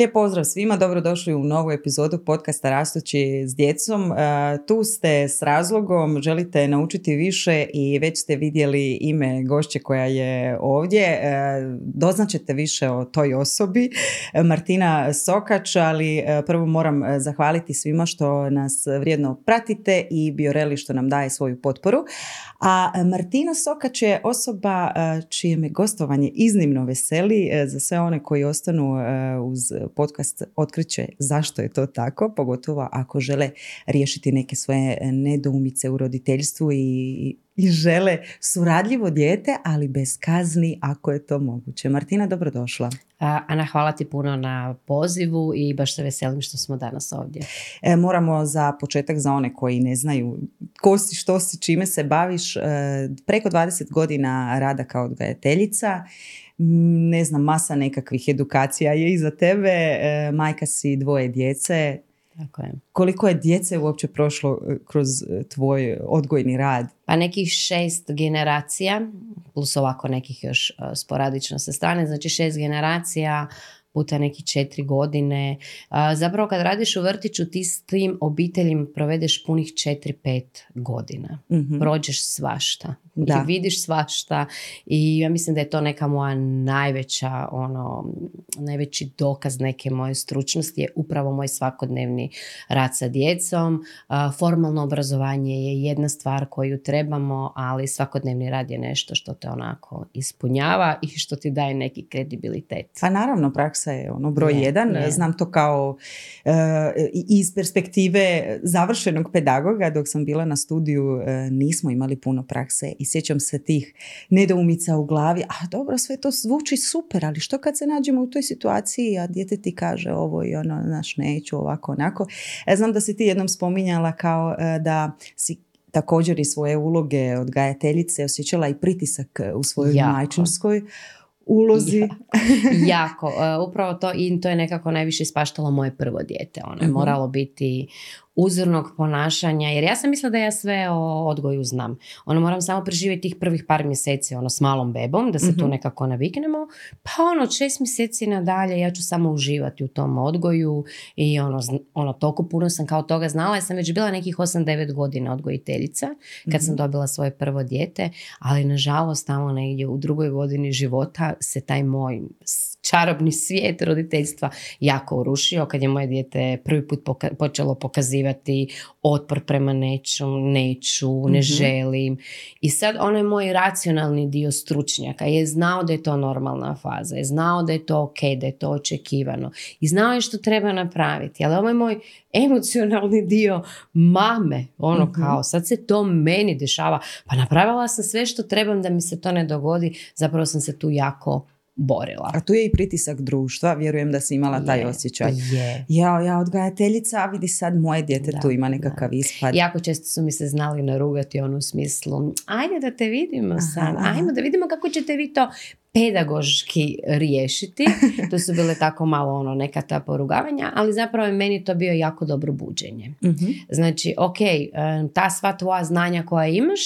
Lijep pozdrav svima, dobrodošli u novu epizodu podcasta Rastući s djecom. E, tu ste s razlogom, želite naučiti više i već ste vidjeli ime gošće koja je ovdje. E, doznaćete više o toj osobi, Martina Sokač, ali e, prvo moram zahvaliti svima što nas vrijedno pratite i Bioreli što nam daje svoju potporu. A Martina Sokač je osoba čije me gostovanje iznimno veseli za sve one koji ostanu uz podcast otkriće zašto je to tako, pogotovo ako žele riješiti neke svoje nedoumice u roditeljstvu i, i žele suradljivo dijete, ali bez kazni ako je to moguće. Martina, dobrodošla. Ana, hvala ti puno na pozivu i baš se veselim što smo danas ovdje. E, moramo za početak, za one koji ne znaju ko si, što si, čime se baviš, e, preko 20 godina rada kao odgajateljica, ne znam, masa nekakvih edukacija je iza tebe, e, majka si dvoje djece. Tako je. Koliko je djece uopće prošlo e, kroz e, tvoj odgojni rad? Pa nekih šest generacija, plus ovako nekih još sporadično sa strane, znači šest generacija puta neki četiri godine. Zapravo kad radiš u vrtiću ti s tim obiteljima provedeš punih četiri, pet godina. mm Prođeš svašta. Da. I vidiš svašta i ja mislim da je to neka moja najveća ono, najveći dokaz neke moje stručnosti je upravo moj svakodnevni rad sa djecom. Formalno obrazovanje je jedna stvar koju trebamo, ali svakodnevni rad je nešto što te onako ispunjava i što ti daje neki kredibilitet. Pa naravno, praksa je ono broj jedan. Znam to kao uh, iz perspektive završenog pedagoga dok sam bila na studiju e, nismo imali puno prakse i sjećam se tih nedoumica u glavi, a dobro, sve to zvuči super, ali što kad se nađemo u toj situaciji, a dijete ti kaže ovo i ono, naš neću, ovako, onako. Ja e, znam da si ti jednom spominjala kao e, da si također i svoje uloge odgajateljice osjećala i pritisak u svojoj majčinskoj ulozi. jako. Upravo to i to je nekako najviše ispaštalo moje prvo dijete. Ono je mhm. moralo biti uzornog ponašanja, jer ja sam mislila da ja sve o odgoju znam. Ono, moram samo preživjeti tih prvih par mjeseci ono, s malom bebom, da se tu mhm. nekako naviknemo, pa ono, šest mjeseci nadalje ja ću samo uživati u tom odgoju i ono, ono toliko puno sam kao toga znala, ja sam već bila nekih 8-9 godina odgojiteljica kad sam mhm. dobila svoje prvo dijete, ali nažalost tamo negdje u drugoj godini života se taj moj čarobni svijet roditeljstva jako urušio kad je moje dijete prvi put počelo pokazivati otpor prema nečem, neću, ne mhm. želim. I sad onaj moj racionalni dio stručnjaka je znao da je to normalna faza, je znao da je to ok, da je to očekivano i znao je što treba napraviti. Ali ovaj moj emocionalni dio mame, ono mm kao sad se to meni dešava, pa napravila sam sve što trebam da mi se to ne dogodi, zapravo sam se tu jako borila. A tu je i pritisak društva, vjerujem da si imala taj osjećaj. Je. Ja, ja odgajateljica, a vidi sad moje dijete tu ima nekakav ispad. Jako često su mi se znali narugati ono u smislu, ajde da te vidimo sad, ajmo da vidimo kako ćete vi to pedagoški riješiti. To su bile tako malo ono neka ta porugavanja, ali zapravo je meni to bio jako dobro buđenje. Mhm. Znači, ok, ta sva tvoja znanja koja imaš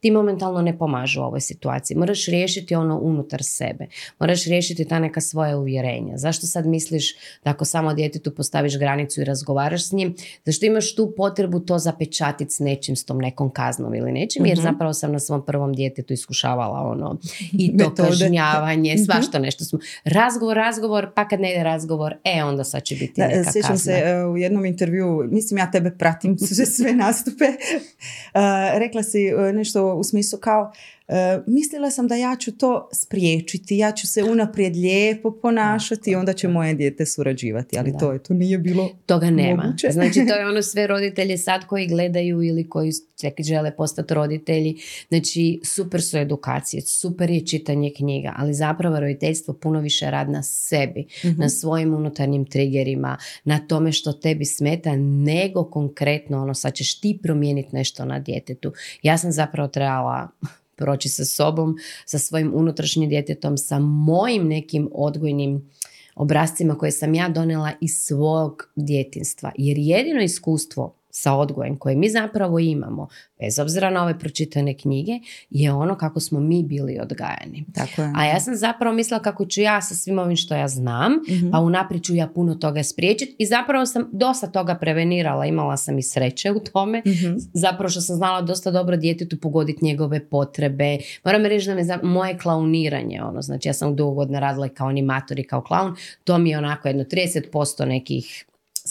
ti momentalno ne pomažu u ovoj situaciji. Moraš riješiti ono unutar sebe. Moraš riješiti ta neka svoja uvjerenja. Zašto sad misliš da ako samo djetetu postaviš granicu i razgovaraš s njim, zašto imaš tu potrebu to zapečatiti s nečim, s tom nekom kaznom ili nečim, jer mhm. zapravo sam na svom prvom djetetu iskušavala ono i to kažnjavanje kažnjavanje, mhm. svašta nešto smo. Razgovor, razgovor, pa kad ne ide razgovor, e onda sad će biti neka Sjećam se e, u jednom intervju, mislim ja tebe pratim sve, nastupe, uh, rekla si e, nešto u smislu kao E, mislila sam da ja ću to spriječiti, ja ću se unaprijed lijepo ponašati i onda će moje dijete surađivati, ali to je, to nije bilo Toga nema. Znači to je ono sve roditelje sad koji gledaju ili koji žele postati roditelji. Znači super su edukacije, super je čitanje knjiga, ali zapravo roditeljstvo puno više rad na sebi, mhm. na svojim unutarnjim triggerima, na tome što tebi smeta, nego konkretno ono sad ćeš ti promijeniti nešto na djetetu. Ja sam zapravo trebala proći sa sobom, sa svojim unutrašnjim djetetom, sa mojim nekim odgojnim obrazcima koje sam ja donela iz svog djetinstva. Jer jedino iskustvo sa odgojem koje mi zapravo imamo, bez obzira na ove pročitane knjige, je ono kako smo mi bili odgajani. Tako je. A ja sam zapravo mislila kako ću ja sa svim ovim što ja znam, Mhm. pa unaprijed ću ja puno toga spriječiti i zapravo sam dosta toga prevenirala, imala sam i sreće u tome, Mhm. zapravo što sam znala dosta dobro djetetu pogoditi njegove potrebe. Moram reći da me za moje klauniranje, ono, znači ja sam dugo godina radila kao animator i kao klaun, to mi je onako jedno 30% nekih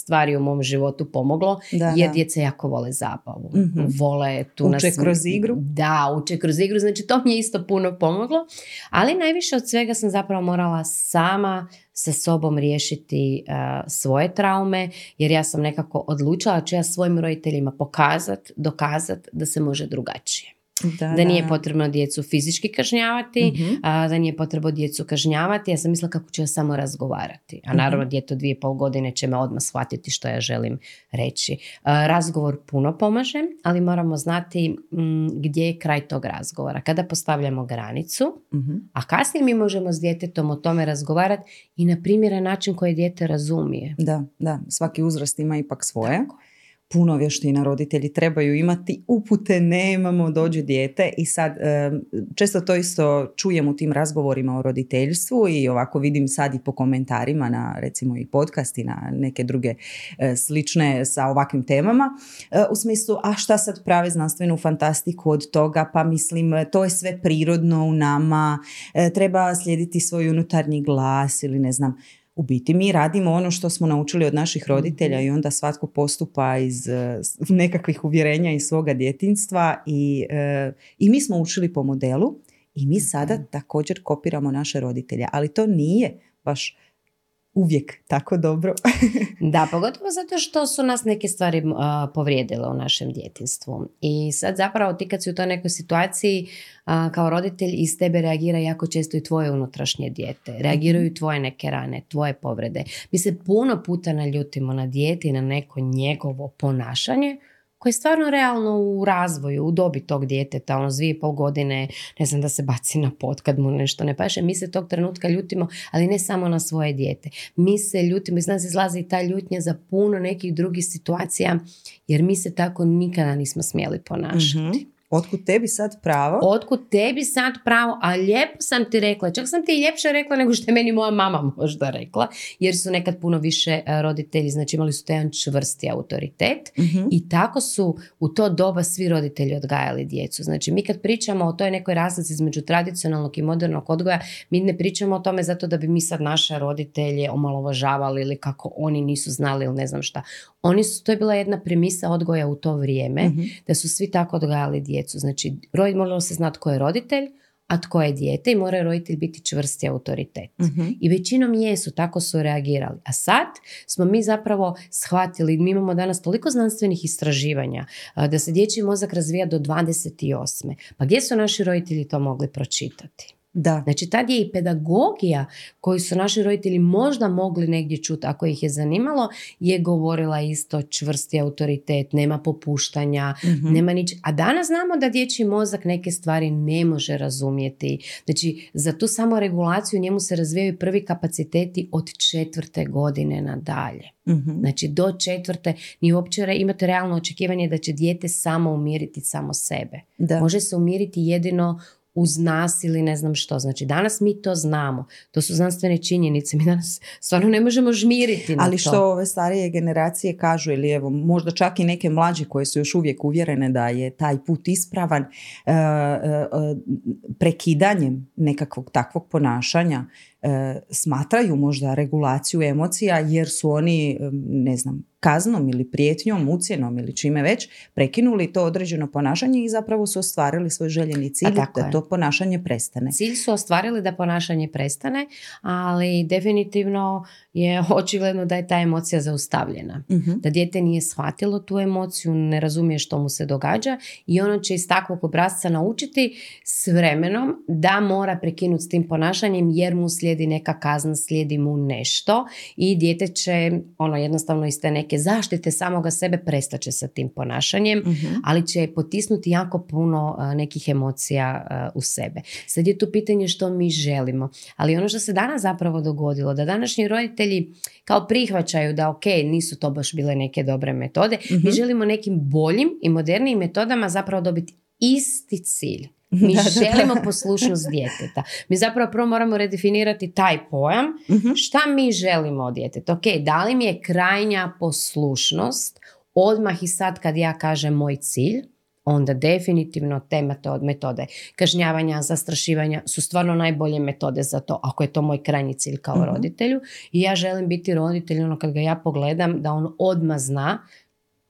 stvari u mom životu pomoglo, Da, jer da. djeca jako vole zabavu. Mhm. Vole tu Uče nas- kroz igru? Da, uče kroz igru, znači to mi je isto puno pomoglo, ali najviše od svega sam zapravo morala sama sa sobom riješiti uh, svoje traume, jer ja sam nekako odlučila da ću ja svojim roditeljima pokazat, dokazat da se može drugačije. Da, nije potrebno djecu fizički kažnjavati, Mhm. a, da nije potrebno djecu kažnjavati. Ja sam mislila kako ću ja samo razgovarati. A naravno djeto dvije i pol godine će me odmah shvatiti što ja želim reći. A, razgovor puno pomaže, ali moramo znati mm, gdje je kraj tog razgovora. Kada postavljamo granicu, Mhm. a kasnije mi možemo s djetetom o tome razgovarati i na primjeren način koji dijete razumije. Da, da, svaki uzrast ima ipak svoje. Puno vještina roditelji trebaju imati, upute nemamo, dođe dijete i sad često to isto čujem u tim razgovorima o roditeljstvu i ovako vidim sad i po komentarima na recimo i podcast i na neke druge e, slične sa ovakvim temama e, u smislu a šta sad prave znanstvenu fantastiku od toga? Pa mislim to je sve prirodno u nama, e, treba slijediti svoj unutarnji glas ili ne znam u biti mi radimo ono što smo naučili od naših roditelja i onda svatko postupa iz s- nekakvih uvjerenja iz svoga djetinstva i, eh, i mi smo učili po modelu i mi sada također kopiramo naše roditelje, ali to nije baš uvijek tako dobro. Da, pogotovo zato što su nas neke stvari a, povrijedile u našem djetinstvu. I sad zapravo ti kad si u toj nekoj situaciji a, kao roditelj iz tebe reagira jako često i tvoje unutrašnje dijete. Reagiraju tvoje neke rane, tvoje povrede. Mi se puno puta naljutimo na dijete i na neko njegovo ponašanje koje je stvarno realno u razvoju, u dobi tog djeteta, ono s dvije pol godine, ne znam, da se baci na pot kad mu nešto ne paše. Mi se tog trenutka ljutimo, ali ne samo na svoje dijete. Mi se ljutimo, iz nas izlazi ta ljutnja za puno nekih drugih situacija, jer mi se tako nikada nismo smjeli ponašati. Mhm. Otkud tebi sad pravo? Otkud tebi sad pravo, a lijepo sam ti rekla, čak sam ti i ljepše rekla nego što je meni moja mama možda rekla, jer su nekad puno više e, roditelji, znači imali su jedan čvrsti autoritet Mhm. i tako su u to doba svi roditelji odgajali djecu. Znači mi kad pričamo o toj nekoj razlici između tradicionalnog i modernog odgoja, mi ne pričamo o tome zato da bi mi sad naše roditelje omalovažavali ili kako oni nisu znali ili ne znam šta. Oni su, to je bila jedna premisa odgoja u to vrijeme, Mhm. da su svi tako odgajali djecu. Znači, rod, moralo se znati tko je roditelj, a tko je dijete i mora roditelj biti čvrsti autoritet. Mhm. I većinom jesu, tako su reagirali. A sad smo mi zapravo shvatili, mi imamo danas toliko znanstvenih istraživanja da se dječji mozak razvija do 28. Pa gdje su naši roditelji to mogli pročitati? Da. Znači tad je i pedagogija koju su naši roditelji možda mogli negdje čuti ako ih je zanimalo, je govorila isto čvrsti autoritet, nema popuštanja, Mhm. nema nič. A danas znamo da dječji mozak neke stvari ne može razumjeti. Znači za tu samoregulaciju njemu se razvijaju prvi kapaciteti od četvrte godine nadalje. Mhm. Znači do četvrte ni uopće re- imate realno očekivanje da će dijete samo umiriti samo sebe. Da. Može se umiriti jedino uz nas ili ne znam što. Znači danas mi to znamo. To su znanstvene činjenice. Mi danas stvarno ne možemo žmiriti na Ali to. što ove starije generacije kažu ili evo možda čak i neke mlađe koje su još uvijek uvjerene da je taj put ispravan e, e, e, prekidanjem nekakvog takvog ponašanja smatraju možda regulaciju emocija jer su oni e, ne znam kaznom ili prijetnjom, ucjenom ili čime već prekinuli to određeno ponašanje i zapravo su ostvarili svoj željeni cilj da je. to ponašanje prestane. Cilj su ostvarili da ponašanje prestane, ali definitivno je očigledno da je ta emocija zaustavljena. Mhm. Da dijete nije shvatilo tu emociju, ne razumije što mu se događa i ono će iz takvog obrazca naučiti s vremenom da mora prekinuti s tim ponašanjem jer mu slijedi neka kazna, slijedi mu nešto i dijete će ono jednostavno iz te neke zaštite samoga sebe, prestaće sa tim ponašanjem, Mhm. ali će potisnuti jako puno a, nekih emocija a, u sebe. Sad je tu pitanje što mi želimo, ali ono što se danas zapravo dogodilo, da današnji roditelji kao prihvaćaju da ok, nisu to baš bile neke dobre metode, mi Mhm. želimo nekim boljim i modernijim metodama zapravo dobiti isti cilj. Mi Da, da, da. želimo poslušnost djeteta. Mi zapravo prvo moramo redefinirati taj pojam Mhm. šta mi želimo od djeteta. Ok, da li mi je krajnja poslušnost odmah i sad kad ja kažem moj cilj, onda definitivno te meto- metode kažnjavanja, zastrašivanja su stvarno najbolje metode za to, ako je to moj krajnji cilj kao Mhm. roditelju. I ja želim biti roditelj, ono kad ga ja pogledam, da on odmah zna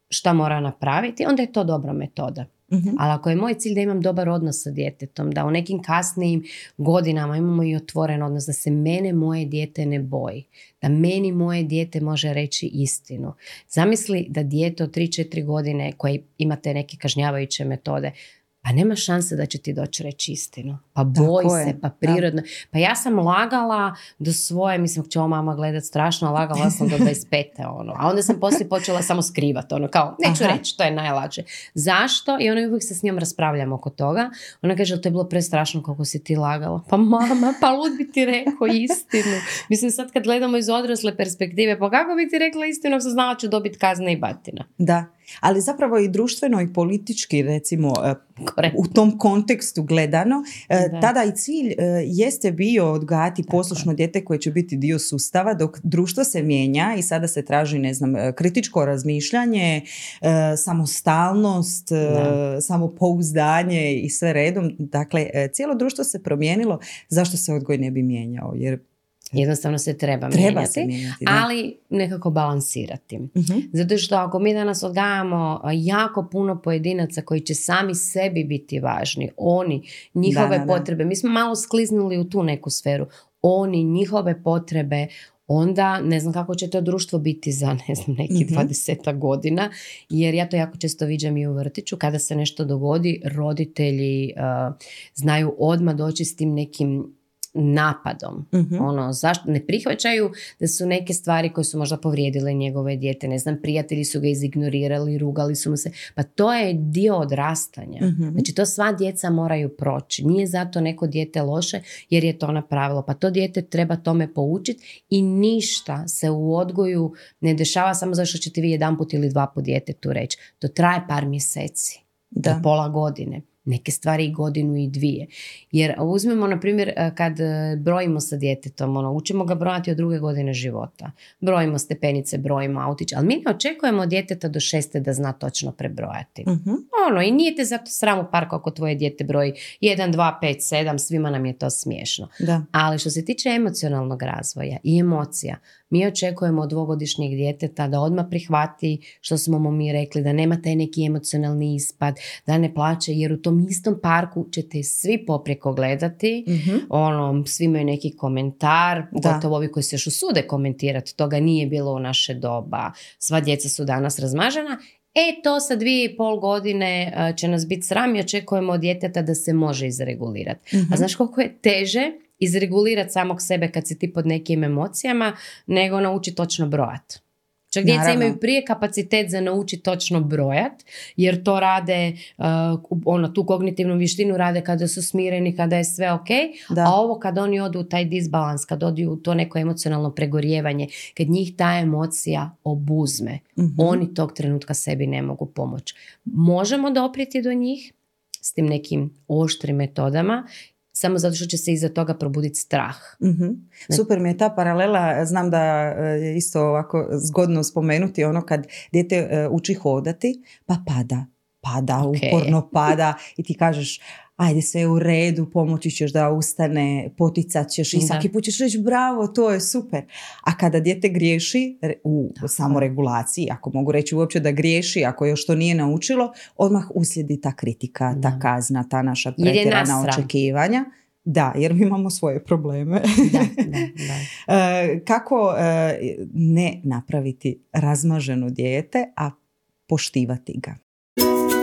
šta mora napraviti, onda je to dobra metoda. Mhm. Ali ako je moj cilj da imam dobar odnos sa djetetom, da u nekim kasnijim godinama imamo i otvoren odnos, da se mene moje dijete ne boji, da meni moje dijete može reći istinu. Zamisli da dijete od 3-4 godine koje imate neke kažnjavajuće metode, pa nema šanse da će ti doći reći istinu. Pa boj Tako je, se, pa da. prirodno. Pa ja sam lagala do svoje, mislim, će ovo mama gledat strašno, lagala sam do 25. ono. A onda sam poslije počela samo skrivat, ono, kao, neću Aha. reći, to je najlakše. Zašto? I ono uvijek se s njom raspravljam oko toga. Ona kaže, "Ali to je bilo prestrašno kako si ti lagala. Pa mama, pa lud bi ti rekao istinu. Mislim, sad kad gledamo iz odrasle perspektive, pa kako bi ti rekla istinu ako sam znala ću dobiti kazne i batina. Da, ali zapravo i društveno i politički recimo e, Korekt. u tom kontekstu gledano, e, Da. tada i cilj e, jeste bio odgajati poslušno dijete koje će biti dio sustava dok društvo se mijenja i sada se traži ne znam kritičko razmišljanje, samostalnost, Da. samopouzdanje i sve redom. Dakle, cijelo društvo se promijenilo, zašto se odgoj ne bi mijenjao? Jer Jednostavno se treba, treba mijenjati, se mijenjati. ali nekako balansirati. Mhm. Zato što ako mi danas odgajamo jako puno pojedinaca koji će sami sebi biti važni, oni, njihove Da, da, da. potrebe, mi smo malo skliznuli u tu neku sferu, oni, njihove potrebe, onda ne znam kako će to društvo biti za ne znam neki Mhm. 20 godina jer ja to jako često viđam i u vrtiću kada se nešto dogodi roditelji uh, znaju odmah doći s tim nekim napadom Mhm. ono, zašto ne prihvaćaju da su neke stvari koje su možda povrijedile njegove dijete, ne znam, prijatelji su ga izignorirali, rugali su mu se, pa to je dio odrastanja. Mhm. Znači to sva djeca moraju proći. Nije zato neko dijete loše jer je to napravilo. Pa to dijete treba tome poučiti i ništa se u odgoju ne dešava samo zato što ćete vi jedan put ili dva put djetetu reći. To traje par mjeseci Da. do pola godine. Neke stvari i godinu i dvije. Jer uzmemo, na primjer, e, kad e, brojimo sa djetetom, ono, učimo ga brojati od druge godine života. Brojimo stepenice, brojimo autić, ali mi ne očekujemo od djeteta do šeste da zna točno prebrojati. Mhm. Ono, i nije te zato sram u parku ako tvoje dijete broji 1, 2, 5, 7, svima nam je to smiješno. Da. Ali što se tiče emocionalnog razvoja i emocija, mi očekujemo od dvogodišnjeg djeteta da odmah prihvati što smo mu mi rekli, da nema taj neki emocionalni ispad, da ne plaće, jer u tom istom parku ćete svi poprijeko gledati, Mhm. ono, svi imaju neki komentar, Da. pogotovo ovi koji se još usude komentirati, toga nije bilo u naše doba, sva djeca su danas razmažena, E, to sa dvije i pol godine e, će nas biti sram i očekujemo od djeteta da se može izregulirati. Mhm. A znaš koliko je teže izregulirati samog sebe kad si ti pod nekim emocijama, nego nauči točno brojat. Čak djeca Naravno. imaju prije kapacitet za nauči točno brojat, jer to rade, uh, ono, tu kognitivnu vještinu rade kada su smireni, kada je sve ok, Da. a ovo kad oni odu u taj disbalans, kad odu u to neko emocionalno pregorjevanje, kad njih ta emocija obuzme, Mhm. oni tog trenutka sebi ne mogu pomoći. Možemo doprijeti do njih s tim nekim oštrim metodama, samo zato što će se iza toga probuditi strah. Mhm. Super mi je ta paralela, znam da e, je isto ovako zgodno spomenuti ono kad dijete e, uči hodati, pa pada, pada, Ok. uporno pada i ti kažeš ajde sve je u redu, pomoći ćeš da ustane, poticat ćeš i svaki put ćeš reći bravo, to je super. A kada dijete griješi u samoregulaciji, ako mogu reći uopće da griješi, ako još to nije naučilo, odmah uslijedi ta kritika, ta kazna, ta naša Jer je pretjerana očekivanja. Da, jer mi imamo svoje probleme. Da, da, da. E, kako e, ne napraviti razmaženo dijete, a poštivati ga.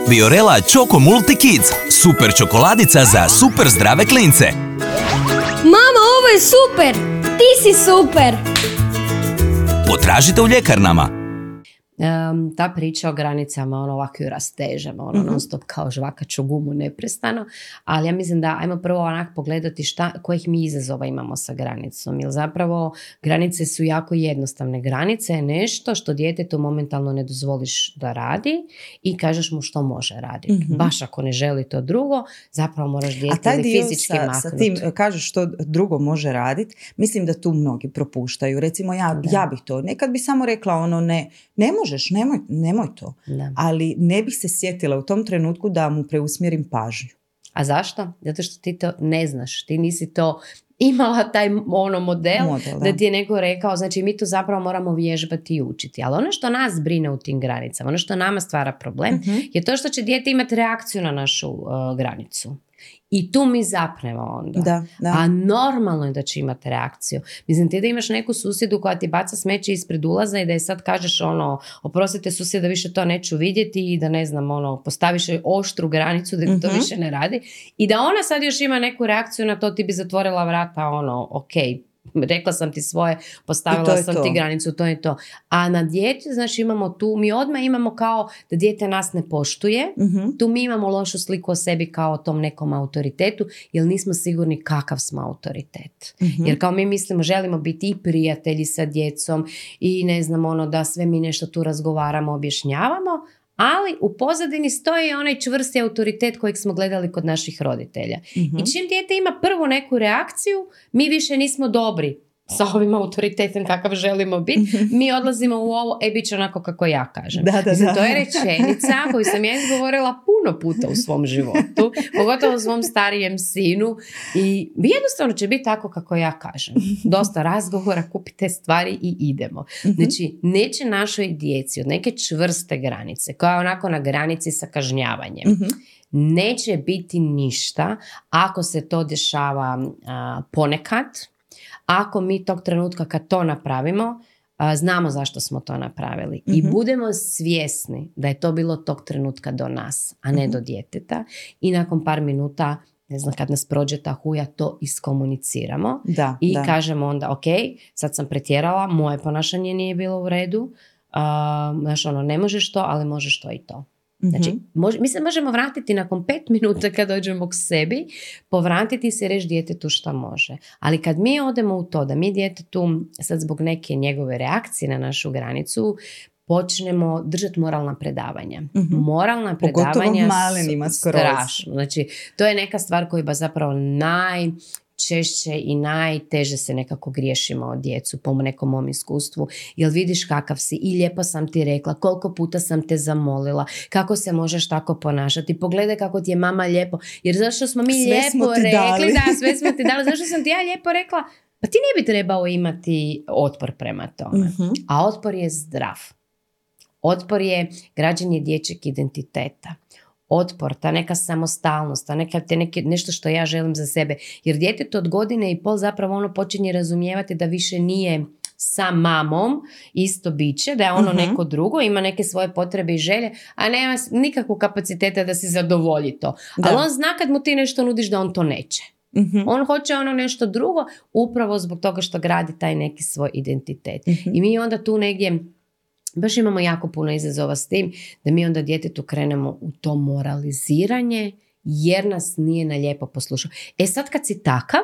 Biorela Choco Multi Kids. Super čokoladica za super zdrave klince. Mama, ovo je super! Ti si super! Potražite u ljekarnama. Em, ta priča o granicama ono ovako ju rastežemo, ono Mhm. non stop kao žvakaću gumu neprestano, ali ja mislim da ajmo prvo onak pogledati šta, kojih mi izazova imamo sa granicom, jer zapravo granice su jako jednostavne. Granice je nešto što djetetu momentalno ne dozvoliš da radi i kažeš mu što može raditi. Mhm. Baš ako ne želi to drugo, zapravo moraš dio fizički sa, sa tim e, kažeš što drugo može raditi, mislim da tu mnogi propuštaju. Recimo ja, Da. ja bih to, nekad bi samo rekla ono ne, ne možeš, nemoj, nemoj to. Da. Ali ne bih se sjetila u tom trenutku da mu preusmjerim pažnju. A zašto? Zato što ti to ne znaš. Ti nisi to imala taj ono model, Model, da. da. ti je neko rekao, znači mi to zapravo moramo vježbati i učiti. Ali ono što nas brine u tim granicama, ono što nama stvara problem, Mhm. je to što će dijete imati reakciju na našu uh, granicu. I tu mi zapnemo onda. Da, da. A normalno je da će imati reakciju. Mislim, ti da imaš neku susjedu koja ti baca smeće ispred ulaza i da je sad kažeš ono, oprostite susjeda, više to neću vidjeti i da ne znam, ono, postaviš oštru granicu da to Mhm. više ne radi. I da ona sad još ima neku reakciju na to, ti bi zatvorila vrata, ono, ok, rekla sam ti svoje, postavila sam to. ti granicu, to je to. A na dijete, znači imamo tu, mi odmah imamo kao da dijete nas ne poštuje, Mhm. tu mi imamo lošu sliku o sebi kao o tom nekom autoritetu, jer nismo sigurni kakav smo autoritet. Mhm. Jer kao mi mislimo, želimo biti i prijatelji sa djecom i ne znam ono da sve mi nešto tu razgovaramo, objašnjavamo, ali u pozadini stoji onaj čvrsti autoritet kojeg smo gledali kod naših roditelja. Mhm. I čim dijete ima prvu neku reakciju, mi više nismo dobri sa ovim autoritetom kakav želimo biti, mi odlazimo u ovo, e, bit će onako kako ja kažem. Da, da, Mislim, da. to je rečenica koju sam ja izgovorila puno puta u svom životu, pogotovo svom starijem sinu i jednostavno će biti tako kako ja kažem. Dosta razgovora, kupite stvari i idemo. Mhm. Znači, neće našoj djeci od neke čvrste granice, koja je onako na granici sa kažnjavanjem, Mhm. neće biti ništa ako se to dešava a, ponekad, ako mi tog trenutka kad to napravimo, znamo zašto smo to napravili i Mhm. budemo svjesni da je to bilo tog trenutka do nas, a ne Mhm. do djeteta i nakon par minuta ne znam, kad nas prođe ta huja, to iskomuniciramo Da, i da. kažemo onda, ok, sad sam pretjerala, moje ponašanje nije bilo u redu, a, znaš, ono, ne možeš to, ali možeš to i to. Znači, Mhm. mož- mi se možemo vratiti nakon pet minuta kad dođemo k sebi, povratiti se i reći djetetu šta može. Ali kad mi odemo u to da mi djetetu sad zbog neke njegove reakcije na našu granicu počnemo držati moralna predavanja. Mhm. Moralna Pogotovo predavanja malenima su strašno. Znači, to je neka stvar koja ba zapravo najčešće i najteže se nekako griješimo od djecu po nekom mom iskustvu. Jel vidiš kakav si i lijepo sam ti rekla, koliko puta sam te zamolila, kako se možeš tako ponašati, pogledaj kako ti je mama lijepo. Jer zašto smo mi Sve smo lijepo ti rekli, dali. da, sve smo ti dali, zašto sam ti ja lijepo rekla, pa ti ne bi trebao imati otpor prema tome. Mhm. A otpor je zdrav. Otpor je građenje dječjeg identiteta. Otpor, ta neka samostalnost, ta neka, te neke, nešto što ja želim za sebe. Jer djetetu od godine i pol zapravo ono počinje razumijevati da više nije sa mamom isto biće, da je ono Mhm. neko drugo, ima neke svoje potrebe i želje, a nema nikakvog kapaciteta da si zadovolji to. Da. Ali on zna kad mu ti nešto nudiš da on to neće. Mhm. On hoće ono nešto drugo upravo zbog toga što gradi taj neki svoj identitet. Mhm. I mi onda tu negdje baš imamo jako puno izazova s tim da mi onda djetetu krenemo u to moraliziranje jer nas nije na lijepo poslušao. E sad kad si takav,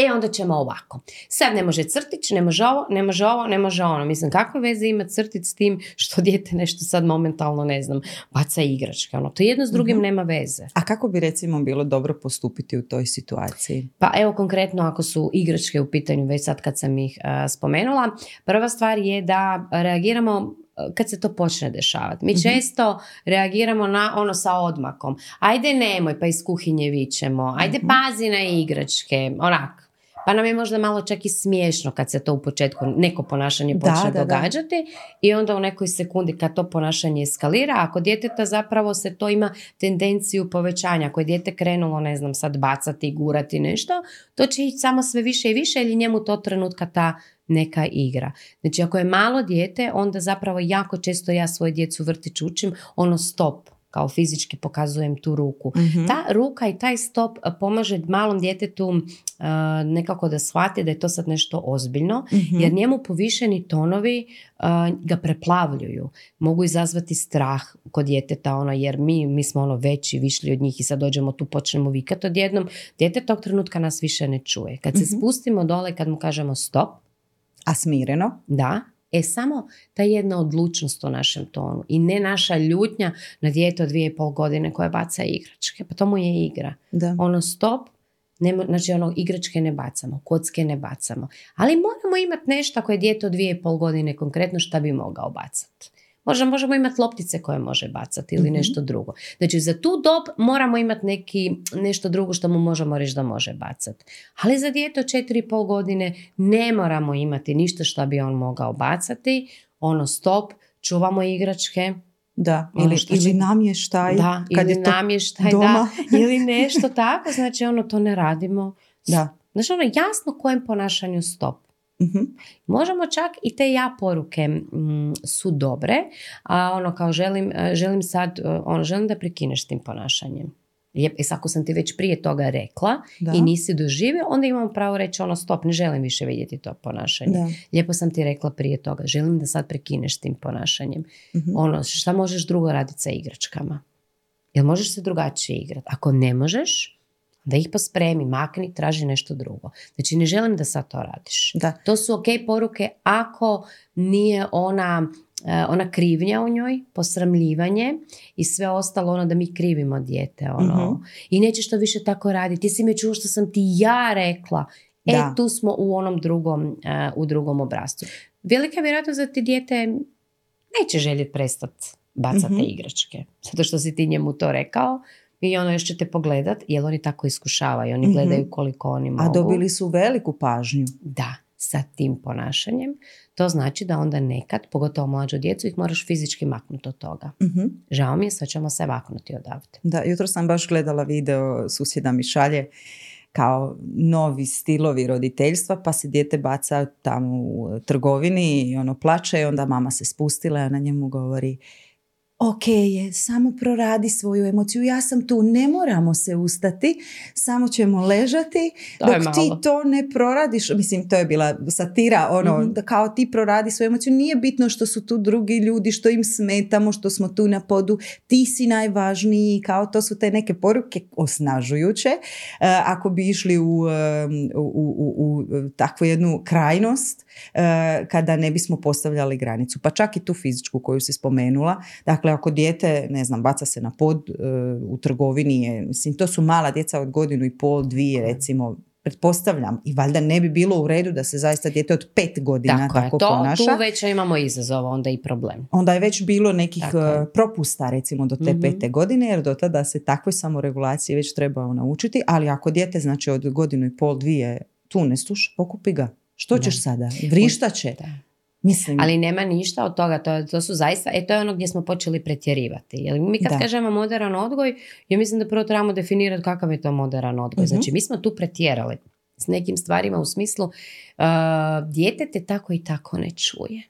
e onda ćemo ovako. Sad ne može crtić, ne može ovo, ne može ovo, ne može ono. Mislim, kakve veze ima crtić s tim što dijete nešto sad momentalno, ne znam, baca igračke. Ono, to jedno s drugim Mhm. nema veze. A kako bi recimo bilo dobro postupiti u toj situaciji? Pa evo konkretno ako su igračke u pitanju, već sad kad sam ih a, spomenula, prva stvar je da reagiramo kad se to počne dešavati. Mi Mhm. često reagiramo na ono sa odmakom. Ajde nemoj, pa iz kuhinje vičemo. Ajde Mhm. pazi na igračke. Onak. Pa nam je možda malo čak i smiješno kad se to u početku neko ponašanje Da, počne da, da. događati i onda u nekoj sekundi kad to ponašanje eskalira, ako djeteta zapravo se to ima tendenciju povećanja, ako je dijete krenulo, ne znam, sad bacati, gurati nešto, to će ići samo sve više i više ili njemu to trenutka ta neka igra. Znači ako je malo dijete, onda zapravo jako često ja svoje djecu vrtić učim, ono stop, kao fizički pokazujem tu ruku. Mhm. Ta ruka i taj stop a, pomaže malom djetetu a, nekako da shvati da je to sad nešto ozbiljno, Mhm. jer njemu povišeni tonovi a, ga preplavljuju. Mogu izazvati strah kod djeteta, ono, jer mi, mi smo ono veći, višli od njih i sad dođemo tu, počnemo vikati odjednom. Dijete tog trenutka nas više ne čuje. Kad se Mhm. spustimo dole, kad mu kažemo stop, A smireno? da, e samo ta jedna odlučnost u našem tonu i ne naša ljutnja na dijete od dvije i pol godine koje baca igračke. Pa to mu je igra. Da. Ono stop, nema, znači ono igračke ne bacamo, kocke ne bacamo. Ali moramo imati nešto ako je dijete od dvije i pol godine konkretno šta bi mogao bacati. Možda možemo imati loptice koje može bacati ili Mhm. nešto drugo. Znači za tu dob moramo imati neki, nešto drugo što mu možemo reći da može bacati. Ali za dijete od četiri i pol godine ne moramo imati ništa što bi on mogao bacati. Ono stop, čuvamo igračke, Da, Ono ili, što će- ili namještaj. da, kad ili je to namještaj, doma. da, ili nešto tako, znači ono to ne radimo. Da. Znači ono jasno kojem ponašanju stop. Mhm. Možemo čak i te ja poruke mm, su dobre, a ono kao želim, e, želim sad, e, ono, želim da prekineš tim ponašanjem. I sad ako sam ti već prije toga rekla Da. i nisi doživio, onda imamo pravo reći ono stop, ne želim više vidjeti to ponašanje. Da. Lijepo sam ti rekla prije toga, želim da sad prekineš tim ponašanjem. Mhm. Ono, šta možeš drugo raditi sa igračkama? Jel možeš se drugačije igrati? Ako ne možeš, da ih pospremi, makni, traži nešto drugo. Znači ne želim da sad to radiš. Da. To su ok poruke ako nije ona, e, ona krivnja u njoj, posramljivanje i sve ostalo ono da mi krivimo dijete. Ono. Mhm. I nećeš to više tako raditi. Ti si me čuo što sam ti ja rekla. E, Da. tu smo u onom drugom, e, u drugom obrazcu. Velika je vjerojatnost da ti dijete neće željeti prestati bacati Mhm. igračke. Zato što si ti njemu to rekao i ono još će te pogledat, jer oni tako iskušavaju. Oni Mhm. gledaju koliko oni mogu. A dobili su veliku pažnju. Da, sa tim ponašanjem. To znači da onda nekad, pogotovo mlađu djecu, ih moraš fizički maknuti od toga. Mhm. Žao mi je, sad ćemo se maknuti odavde. Da, jutro sam baš gledala video, susjeda mi šalje kao novi stilovi roditeljstva, pa se dijete baca tamo u trgovini i ono plače i onda mama se spustila i ona njemu govori ok je, samo proradi svoju emociju, ja sam tu, ne moramo se ustati, samo ćemo ležati, dok ti to ne proradiš, mislim to je bila satira, ono, Mhm. da kao ti proradi svoju emociju, nije bitno što su tu drugi ljudi, što im smetamo, što smo tu na podu, ti si najvažniji, kao to su te neke poruke osnažujuće, E, ako bi išli u, u, u, u, u takvu jednu krajnost, e, kada ne bismo postavljali granicu, pa čak i tu fizičku koju si spomenula, dakle ako dijete, ne znam, baca se na pod e, u trgovini, je, mislim, to su mala djeca od godinu i pol, dvije recimo, pretpostavljam i valjda ne bi bilo u redu da se zaista dijete od pet godina Tako, tako, je, to, ponaša. tu već imamo izazova, onda i problem. Onda je već bilo nekih Tako e, propusta recimo do te Mhm. pete godine jer do tada se takvoj samoregulaciji već trebao naučiti, ali ako dijete znači od godinu i pol, dvije tu ne sluša, pokupi ga. Što ćeš sada? Vrištat će. Da. Mislim, Ali nema ništa od toga, to, to su zaista, e to je ono gdje smo počeli pretjerivati. Jer mi kad Da. kažemo moderan odgoj, ja mislim da prvo trebamo definirati kakav je to moderan odgoj. Mhm. Znači mi smo tu pretjerali s nekim stvarima u smislu uh, dijete te tako i tako ne čuje.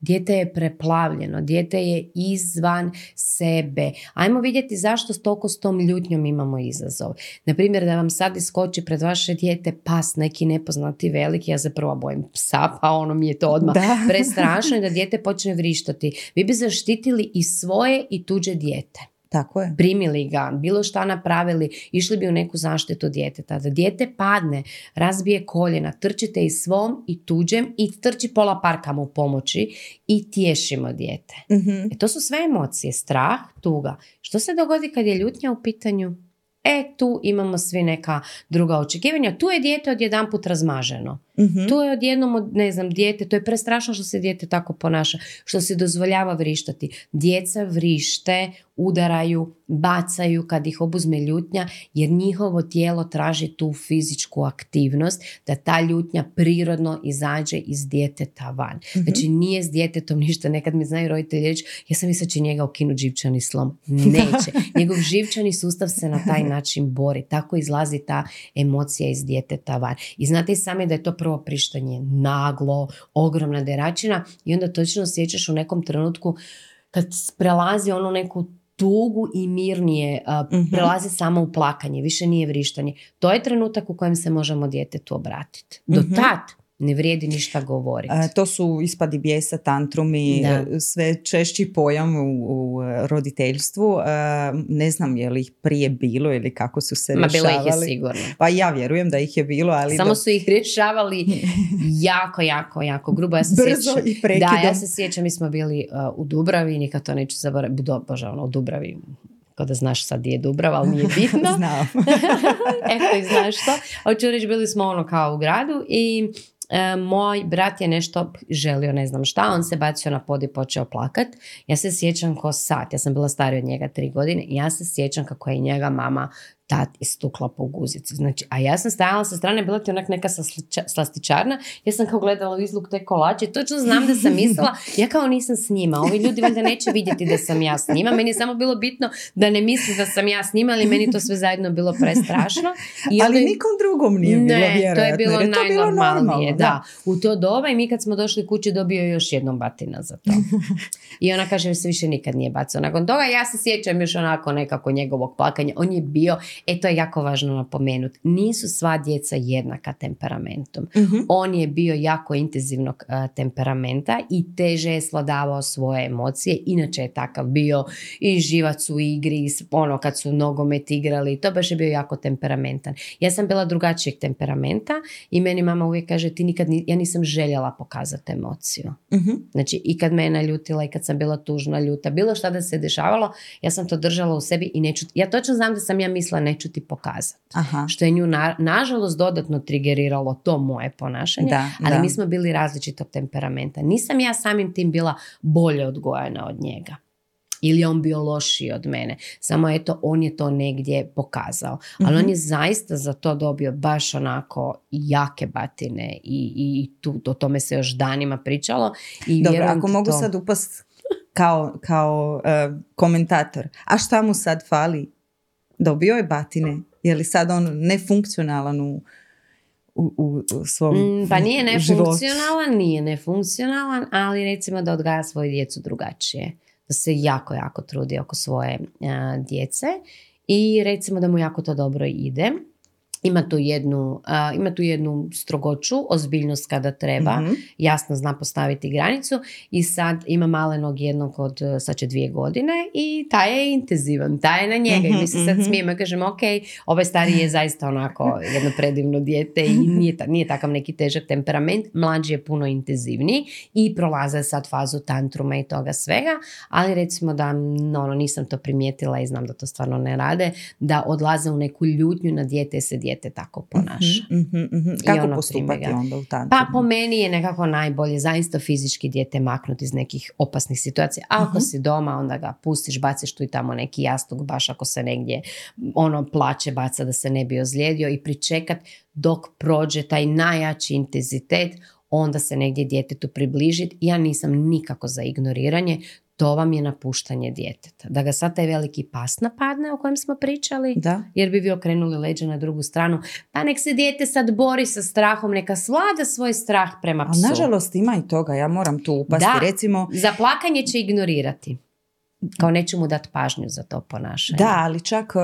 Dijete je preplavljeno, dijete je izvan sebe. Ajmo vidjeti zašto s toliko s tom ljutnjom imamo izazov. Naprimjer, da vam sad iskoči pred vaše dijete pas neki nepoznati veliki, ja se prvo bojim psa, pa ono mi je to odmah Da. prestrašno i da dijete počne vrištati. Vi bi zaštitili i svoje i tuđe dijete. Tako je. Primili ga, bilo šta napravili, išli bi u neku zaštitu djeteta. Da dijete padne, razbije koljena, trčite i svom i tuđem i trči pola parka mu pomoći i tješimo dijete. Mhm. E, to su sve emocije, strah, tuga. Što se dogodi kad je ljutnja u pitanju? E, tu imamo svi neka druga očekivanja. Tu je dijete odjedanput razmaženo. Mhm. Tu je odjednom, od, ne znam, dijete, to je prestrašno što se dijete tako ponaša, što se dozvoljava vrištati. Djeca vrište, udaraju, bacaju kad ih obuzme ljutnja, jer njihovo tijelo traži tu fizičku aktivnost, da ta ljutnja prirodno izađe iz djeteta van. Znači nije s djetetom ništa, nekad mi znaju roditelji reći, ja sam mislila da će njega ukinuti živčani slom. Neće. Njegov živčani sustav se na taj način bori. Tako izlazi ta emocija iz djeteta van. I znate i sami da je to prvo prištanje naglo, ogromna deračina i onda točno osjećaš u nekom trenutku kad prelazi onu neku tugu i mirnije uh, Mhm. prelazi samo u plakanje, više nije vrištanje. To je trenutak u kojem se možemo djetetu obratiti. Do Mhm. tad ne vrijedi ništa govoriti. E, to su ispadi bijesa, tantrumi, Da. e, sve češći pojam u, u e, roditeljstvu. E, ne znam je li ih prije bilo ili kako su se Ma bilo rješavali. ih je sigurno. Pa ja vjerujem da ih je bilo, ali Samo do- su ih rješavali jako, jako, jako grubo. Ja se Brzo sjećam, i prekidom. Da, ja se sjećam, mi smo bili uh, u Dubravi nikad to neću zaboraviti. Bože, ono, u Dubravi, kao da znaš sad gdje je Dubrava, ali nije bitno. Znam. Eto i znaš što. Hoću reći, bili smo ono kao u gradu i e, moj brat je nešto želio, ne znam šta, on se bacio na pod i počeo plakat. Ja se sjećam ko sat, ja sam bila starija od njega tri godine ja se sjećam kako je njega mama tat istukla po guzici. Znači, a ja sam stajala sa strane, bila ti onak neka slastičarna, ja sam kao gledala u izluk te kolače, točno znam da sam mislila, ja kao nisam s njima, ovi ljudi valjda neće vidjeti da sam ja s njima, meni je samo bilo bitno da ne misli da sam ja s njima, ali meni to sve zajedno bilo prestrašno. I ali onda- nikom drugom nije bilo ne, to je vjerojatno, bilo je to bilo najnormalnije, normalno, da. U to doba i mi kad smo došli kući dobio još jednom batina za to. I ona kaže, se više nikad nije bacao. Nakon toga ja se sjećam još onako nekako njegovog plakanja. On je bio, e to je jako važno napomenuti, nisu sva djeca jednaka temperamentom. Mhm. On je bio jako intenzivnog a, temperamenta i teže je sladavao svoje emocije. Inače je takav bio i živac u igri, i ono kad su nogomet igrali, to baš je bio jako temperamentan. Ja sam bila drugačijeg temperamenta i meni mama uvijek kaže ti nikad, ni- ja nisam željela pokazati emociju. Mhm. Znači i kad me je naljutila i kad sam bila tužna, ljuta, bilo šta da se dešavalo, ja sam to držala u sebi i neću, ja točno znam da sam ja mislila neću ti pokazati. Aha. Što je nju na, nažalost dodatno trigeriralo to moje ponašanje, Da, ali da. mi smo bili različitog temperamenta. Nisam ja samim tim bila bolje odgojena od njega. Ili je on bio lošiji od mene. Samo eto, on je to negdje pokazao. Ali Mhm. on je zaista za to dobio baš onako jake batine i, i tu, o tome se još danima pričalo. I Dobro, ako ti mogu to- sad upast kao, kao e, komentator, a šta mu sad fali? Dobio je batine, je li sad on nefunkcionalan u, u, u, u svom Mm, Pa nije nefunkcionalan, nije nefunkcionalan, ali recimo da odgaja svoju djecu drugačije. Da se jako, jako trudi oko svoje a, djece i recimo da mu jako to dobro ide. Ima tu jednu, a, ima tu jednu strogoću, ozbiljnost kada treba, Mhm. jasno zna postaviti granicu i sad ima malenog jednog od, e, sad će dvije godine i taj je intenzivan, taj je na njega i mi se sad Mhm, mhm. smijemo i kažemo ok, ovaj stariji je zaista onako jedno predivno dijete i nije, ta- nije takav neki težak temperament, mlađi je puno intenzivniji i prolaze sad fazu tantruma i toga svega, ali recimo da no, ono, nisam to primijetila i znam da to stvarno ne rade, da odlaze u neku ljutnju na dijete se dijete tako ponaša. Mhm, mhm, mhm. Kako ono postupati onda u tantrumu? Pa po meni je nekako najbolje zaista fizički dijete maknuti iz nekih opasnih situacija. A ako Mhm. si doma, onda ga pustiš, baciš tu i tamo neki jastuk, baš ako se negdje ono plaće baca da se ne bi ozlijedio i pričekat dok prođe taj najjači intenzitet, onda se negdje djetetu približiti. Ja nisam nikako za ignoriranje, to vam je napuštanje djeteta. Da ga sad taj veliki pas napadne o kojem smo pričali, Da. jer bi vi okrenuli leđa na drugu stranu. Pa nek se dijete sad bori sa strahom, neka svlada svoj strah prema psu. nažalost ima i toga, ja moram tu upasti. Da. Recimo, Za plakanje će ignorirati. Kao neću mu dati pažnju za to ponašanje. Da, ali čak uh,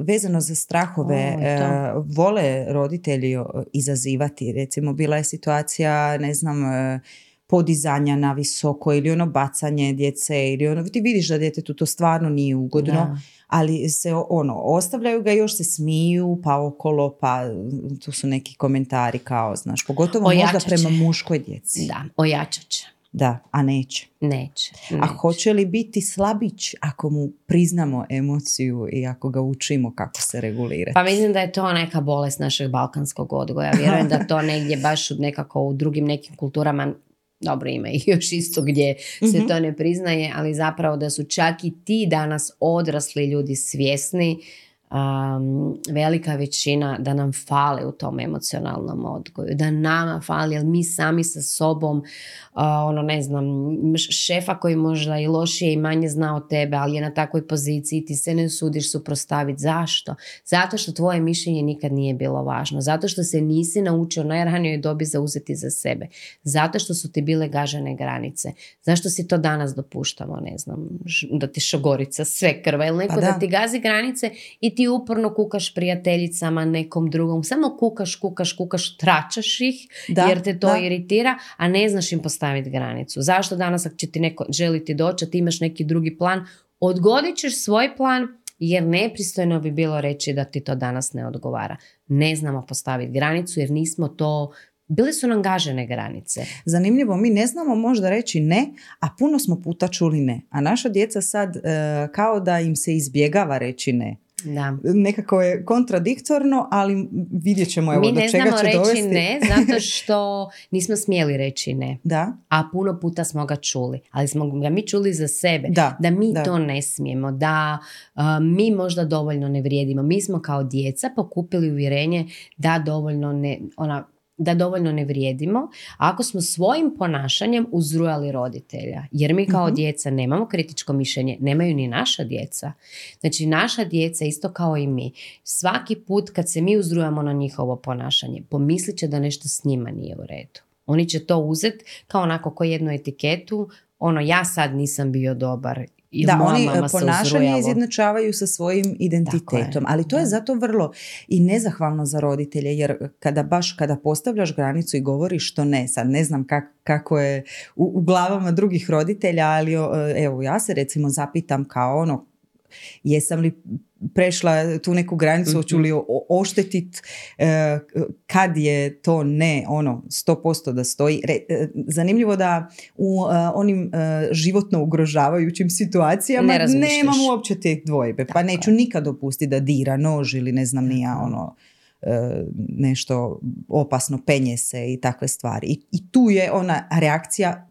vezano za strahove, O, uh, vole roditelji izazivati. Recimo, bila je situacija, ne znam, uh, podizanja na visoko ili ono bacanje djece ili ono, ti vidiš da djetetu to stvarno nije ugodno, Da. ali se ono, ostavljaju ga, još se smiju, pa okolo, pa mm, tu su neki komentari kao, znaš, pogotovo možda Ojačat će. prema muškoj djeci. Da, ojačat će. Da, a neće. Neće. A neće. hoće li biti slabić ako mu priznamo emociju i ako ga učimo kako se regulirati? Pa mislim da je to neka bolest našeg balkanskog odgoja. Vjerujem da to negdje baš nekako u drugim nekim kulturama dobro ima i još isto gdje se Mhm. to ne priznaje, ali zapravo da su čak i ti danas odrasli ljudi svjesni um, velika većina da nam fale u tom emocionalnom odgoju, da nama fali, jer mi sami sa sobom, uh, ono ne znam, šefa koji možda i lošije i manje zna od tebe, ali je na takvoj poziciji, ti se ne sudiš suprostaviti. Zašto? Zato što tvoje mišljenje nikad nije bilo važno, zato što se nisi naučio najranijoj dobi zauzeti za sebe, zato što su ti bile gažene granice, zašto si to danas dopuštamo, ne znam, da ti šogorica sve krva ili neko Pa da. da. ti gazi granice i ti uporno kukaš prijateljicama nekom drugom, samo kukaš, kukaš, kukaš, tračaš ih Da, jer te to da. iritira, a ne znaš im postaviti granicu. Zašto danas ako će ti neko želiti doći, a ti imaš neki drugi plan, odgodit ćeš svoj plan jer nepristojno bi bilo reći da ti to danas ne odgovara. Ne znamo postaviti granicu jer nismo to, bile su nam gažene granice. Zanimljivo, mi ne znamo možda reći ne, a puno smo puta čuli ne. A naša djeca sad e, kao da im se izbjegava reći ne. Da. Nekako je kontradiktorno, ali vidjet ćemo evo Mi do ne čega znamo će reći dovesti. ne zato što nismo smjeli reći ne. Da, a puno puta smo ga čuli, ali smo ga mi čuli za sebe, Da, mi da. to ne smijemo, da uh, mi možda dovoljno ne vrijedimo. Mi smo kao djeca pokupili uvjerenje da dovoljno ne, ona, da dovoljno ne vrijedimo, ako smo svojim ponašanjem uzrujali roditelja. Jer mi kao Mhm. djeca nemamo kritičko mišljenje, nemaju ni naša djeca. Znači naša djeca isto kao i mi. Svaki put kad se mi uzrujamo na njihovo ponašanje, pomislit će da nešto s njima nije u redu. Oni će to uzeti kao onako ko jednu etiketu, ono ja sad nisam bio dobar. I da, oni e, ponašanje izjednačavaju sa svojim identitetom, ali to je zato vrlo i nezahvalno za roditelje, jer kada baš kada postavljaš granicu i govoriš što ne, sad ne znam kak- kako je u, u glavama drugih roditelja, ali o, evo ja se recimo zapitam kao ono, jesam li prešla tu neku granicu, Mhm. hoću li o- oštetit e, kad je to ne ono 100% da stoji. Re- e, zanimljivo da u e, onim životno ugrožavajućim situacijama Ne nemam uopće te dvojbe. Pa neću nikad dopustiti da dira nož ili ne znam nija ono e, nešto opasno penje se i takve stvari. I, i tu je ona reakcija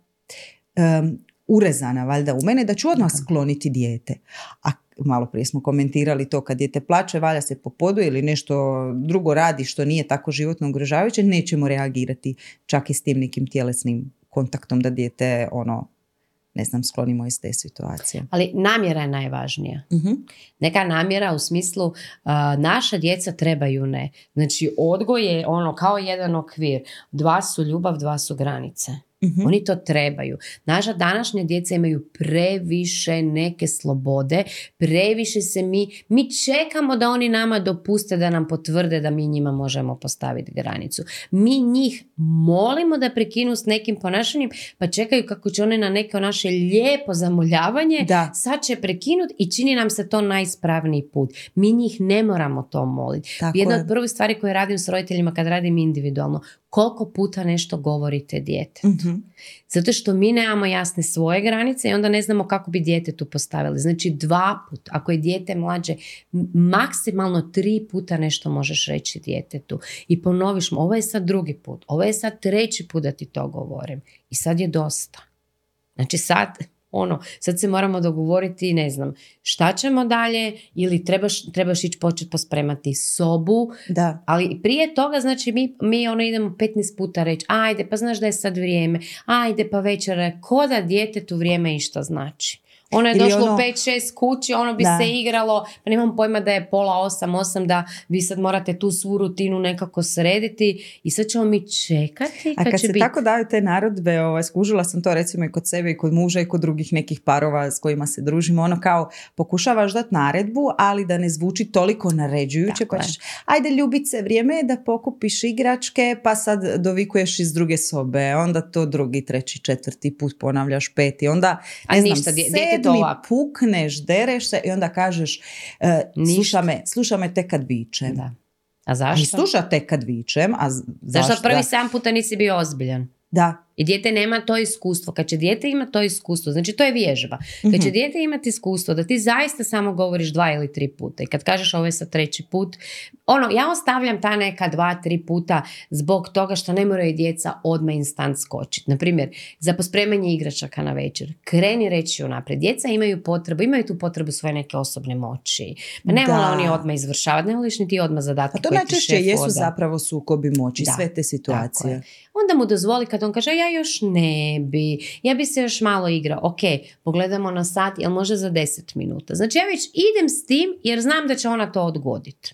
em, urezana valjda u mene da ću odmah skloniti dijete. A malo prije smo komentirali to kad dijete plače, valja se po podu ili nešto drugo radi što nije tako životno ugrožavajuće, nećemo reagirati čak i s tim nekim tjelesnim kontaktom da dijete ono ne znam, sklonimo iz te situacije. Ali namjera je najvažnija. Mhm. Neka namjera u smislu uh, naša djeca trebaju ne. Znači odgoj je ono kao jedan okvir. Dva su ljubav, dva su granice. Mhm. Oni to trebaju. Naša današnja djeca imaju previše neke slobode, previše se mi, mi čekamo da oni nama dopuste da nam potvrde da mi njima možemo postaviti granicu. Mi njih molimo da prekinu s nekim ponašanjem, pa čekaju kako će one na neko naše lijepo zamoljavanje, Da. sad će prekinuti i čini nam se to najispravniji put. Mi njih ne moramo to moliti. Tako Jedna je. od prvih stvari koje radim s roditeljima kad radim individualno, koliko puta nešto govorite dijete. Mhm. Zato što mi nemamo jasne svoje granice i onda ne znamo kako bi dijete tu postavili. Znači dva put, ako je dijete mlađe, maksimalno tri puta nešto možeš reći djetetu. I ponoviš mu, ovo je sad drugi put, ovo je sad treći put da ti to govorim. I sad je dosta. Znači sad, ono, sad se moramo dogovoriti, ne znam, šta ćemo dalje ili trebaš, trebaš ići početi pospremati sobu, Da. ali prije toga, znači, mi, mi ono idemo 15 puta reći, ajde, pa znaš da je sad vrijeme, ajde, pa večera, ko da djetetu vrijeme išta znači. Ono je Ili došlo ono- u 5-6 kući, ono bi Da. se igralo, pa nemam pojma da je pola 8-8, da vi sad morate tu svu rutinu nekako srediti i sad ćemo mi čekati A kad, kad će se biti. tako daju te narodbe, ovaj, skužila sam to recimo i kod sebe i kod muža i kod drugih nekih parova s kojima se družimo, ono kao pokušavaš dati naredbu, ali da ne zvuči toliko naređujuće, pa ćeš, ajde ljubice, vrijeme je da pokupiš igračke, pa sad dovikuješ iz druge sobe, onda to drugi, treći, četvrti put ponavljaš peti, onda A ne znam, ništa, sedmi ovako. pukneš, dereš se i onda kažeš, Ništa. sluša me, sluša me tek kad vičem. Da. A I zašto? sluša tek kad vičem, a Zašto zašto? prvi sedam puta nisi bio ozbiljan? Da, I dijete nema to iskustvo. Kad će dijete ima to iskustvo, znači to je vježba. Kad će dijete imati iskustvo da ti zaista samo govoriš dva ili tri puta i kad kažeš ovo je sa treći put, ono, ja ostavljam ta neka dva, tri puta zbog toga što ne moraju djeca odmah instant skočiti. Naprimjer, za pospremanje igračaka na večer. Kreni reći unaprijed. Djeca imaju potrebu, imaju tu potrebu svoje neke osobne moći. Pa ne Da. vole oni odmah izvršavati, ne voliš ni ti odmah zadatke A to najčešće jesu oda. zapravo sukobi moći, Da, sve te situacije. je. Onda mu dozvoli kad on kaže ja još ne bi, ja bi se još malo igrao. Ok, pogledamo na sat, jel može za 10 minuta. Znači ja već idem s tim jer znam da će ona to odgoditi.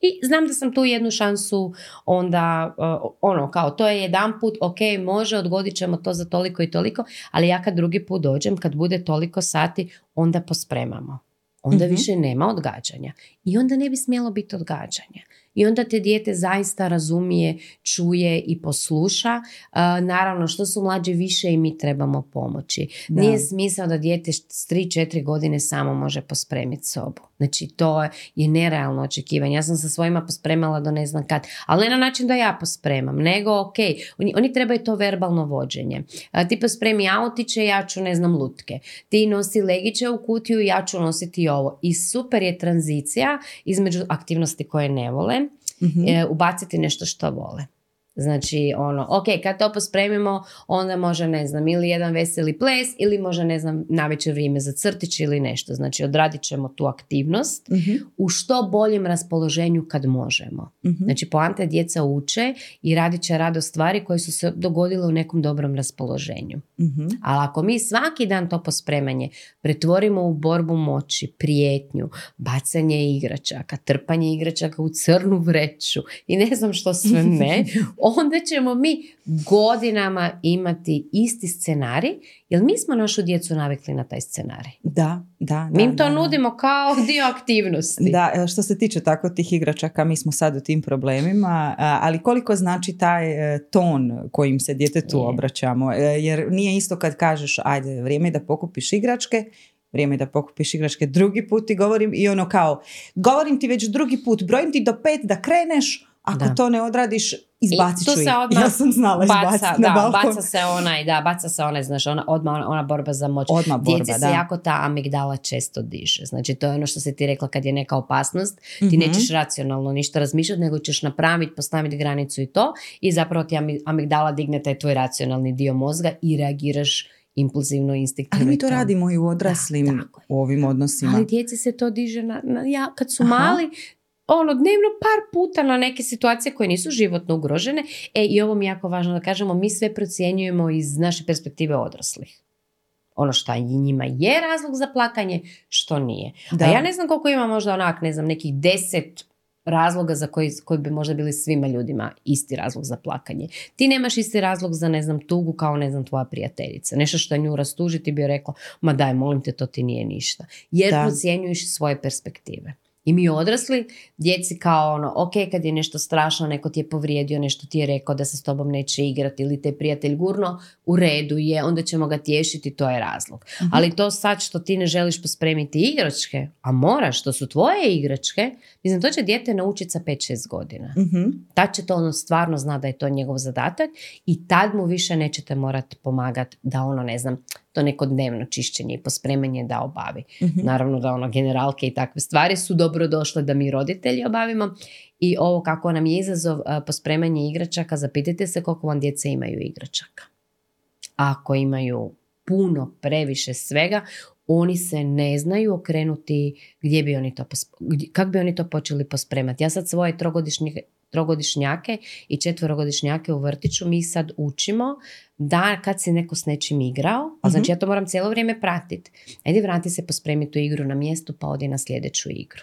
I znam da sam tu jednu šansu onda, uh, ono, kao to je jedan put, ok, može, odgodit ćemo to za toliko i toliko, ali ja kad drugi put dođem, kad bude toliko sati, onda pospremamo. Onda Mhm. više nema odgađanja. I onda ne bi smjelo biti odgađanja. I onda te dijete zaista razumije, čuje i posluša. Uh, naravno, što su mlađi više i mi trebamo pomoći. Da. Nije smisao da dijete s 3-4 godine samo može pospremiti sobu. Znači, to je nerealno očekivanje. Ja sam sa svojima pospremala do ne znam kad. Ali ne na način da ja pospremam, nego ok, oni, oni trebaju to verbalno vođenje. A, ti pospremi autiće, ja ću ne znam lutke. Ti nosi legiće u kutiju, ja ću nositi ovo. I super je tranzicija između aktivnosti koje ne vole, Mhm. e, ubaciti nešto što vole. Znači, ono, ok, kad to pospremimo, onda može, ne znam, ili jedan veseli ples, ili može, ne znam, navečer vrijeme za crtić ili nešto. Znači, odradit ćemo tu aktivnost Mhm. u što boljem raspoloženju kad možemo. Mhm. Znači, poanta je djeca uče i radit će rado stvari koje su se dogodile u nekom dobrom raspoloženju. Mhm. Ali ako mi svaki dan to pospremanje pretvorimo u borbu moći, prijetnju, bacanje igračaka, trpanje igračaka u crnu vreću i ne znam što sve ne, onda ćemo mi godinama imati isti scenarij, jer mi smo našu djecu navikli na taj scenarij. Da, da. Mi im to da, da. nudimo kao dio aktivnosti. Da, e, što se tiče tako tih igračaka, mi smo sad u tim problemima, ali koliko znači taj e, ton kojim se djetetu Je. obraćamo, E, jer nije isto kad kažeš ajde, vrijeme je da pokupiš igračke, vrijeme je da pokupiš igračke drugi put i govorim i ono kao, govorim ti već drugi put, brojim ti do pet da kreneš, ako Da. to ne odradiš, izbacit I ću tu ih. se odmah Ja sam znala baca, na da, baca se onaj, da, baca se onaj, znaš, ona, odmah ona, ona borba za moć. Odmah borba, Djeci se da. jako ta amigdala često diže. Znači, to je ono što se ti rekla kad je neka opasnost. Ti Mhm. nećeš racionalno ništa razmišljati, nego ćeš napraviti, postaviti granicu i to. I zapravo ti ami- amigdala digne taj tvoj racionalni dio mozga i reagiraš impulzivno, instinktivno. Ali mi i to radimo i u odraslim Da, u ovim odnosima. Ali djeci se to diže na, na- ja, kad su Aha. mali, ono, dnevno par puta na neke situacije koje nisu životno ugrožene. E, i ovo mi je jako važno da kažemo, mi sve procjenjujemo iz naše perspektive odraslih. Ono što njima je razlog za plakanje, što nije. Da. A ja ne znam koliko ima možda onak, ne znam, nekih deset razloga za koji, koji bi možda bili svima ljudima isti razlog za plakanje. Ti nemaš isti razlog za, ne znam, tugu kao, ne znam, tvoja prijateljica. Nešto što nju rastuži, ti bi joj rekla, ma daj, molim te, to ti nije ništa. Jer Da. procjenjuješ svoje perspektive. I mi odrasli, djeci kao ono, ok, kad je nešto strašno, neko ti je povrijedio, nešto ti je rekao da se s tobom neće igrati ili te prijatelj gurno, u redu je, onda ćemo ga tješiti, to je razlog. Ali to sad što ti ne želiš pospremiti igračke, a moraš, to su tvoje igračke, mislim, to će dijete naučiti sa 5-6 godina. Mhm. Tad će to ono stvarno zna da je to njegov zadatak i tad mu više nećete morati pomagati da ono, ne znam, to neko dnevno čišćenje i pospremanje da obavi. Mhm. Naravno da ono generalke i takve stvari su dobro došle da mi roditelji obavimo i ovo kako nam je izazov pospremanje igračaka, zapitajte se koliko vam djeca imaju igračaka. Ako imaju puno, previše svega, oni se ne znaju okrenuti gdje bi oni to, kako bi oni to počeli pospremati. Ja sad svoje trogodišnje trogodišnjake i četverogodišnjake u vrtiću mi sad učimo da kad se neko s nečim igrao, a znači ja to moram cijelo vrijeme pratiti, ajde vrati se pospremi tu igru na mjestu pa odi na sljedeću igru.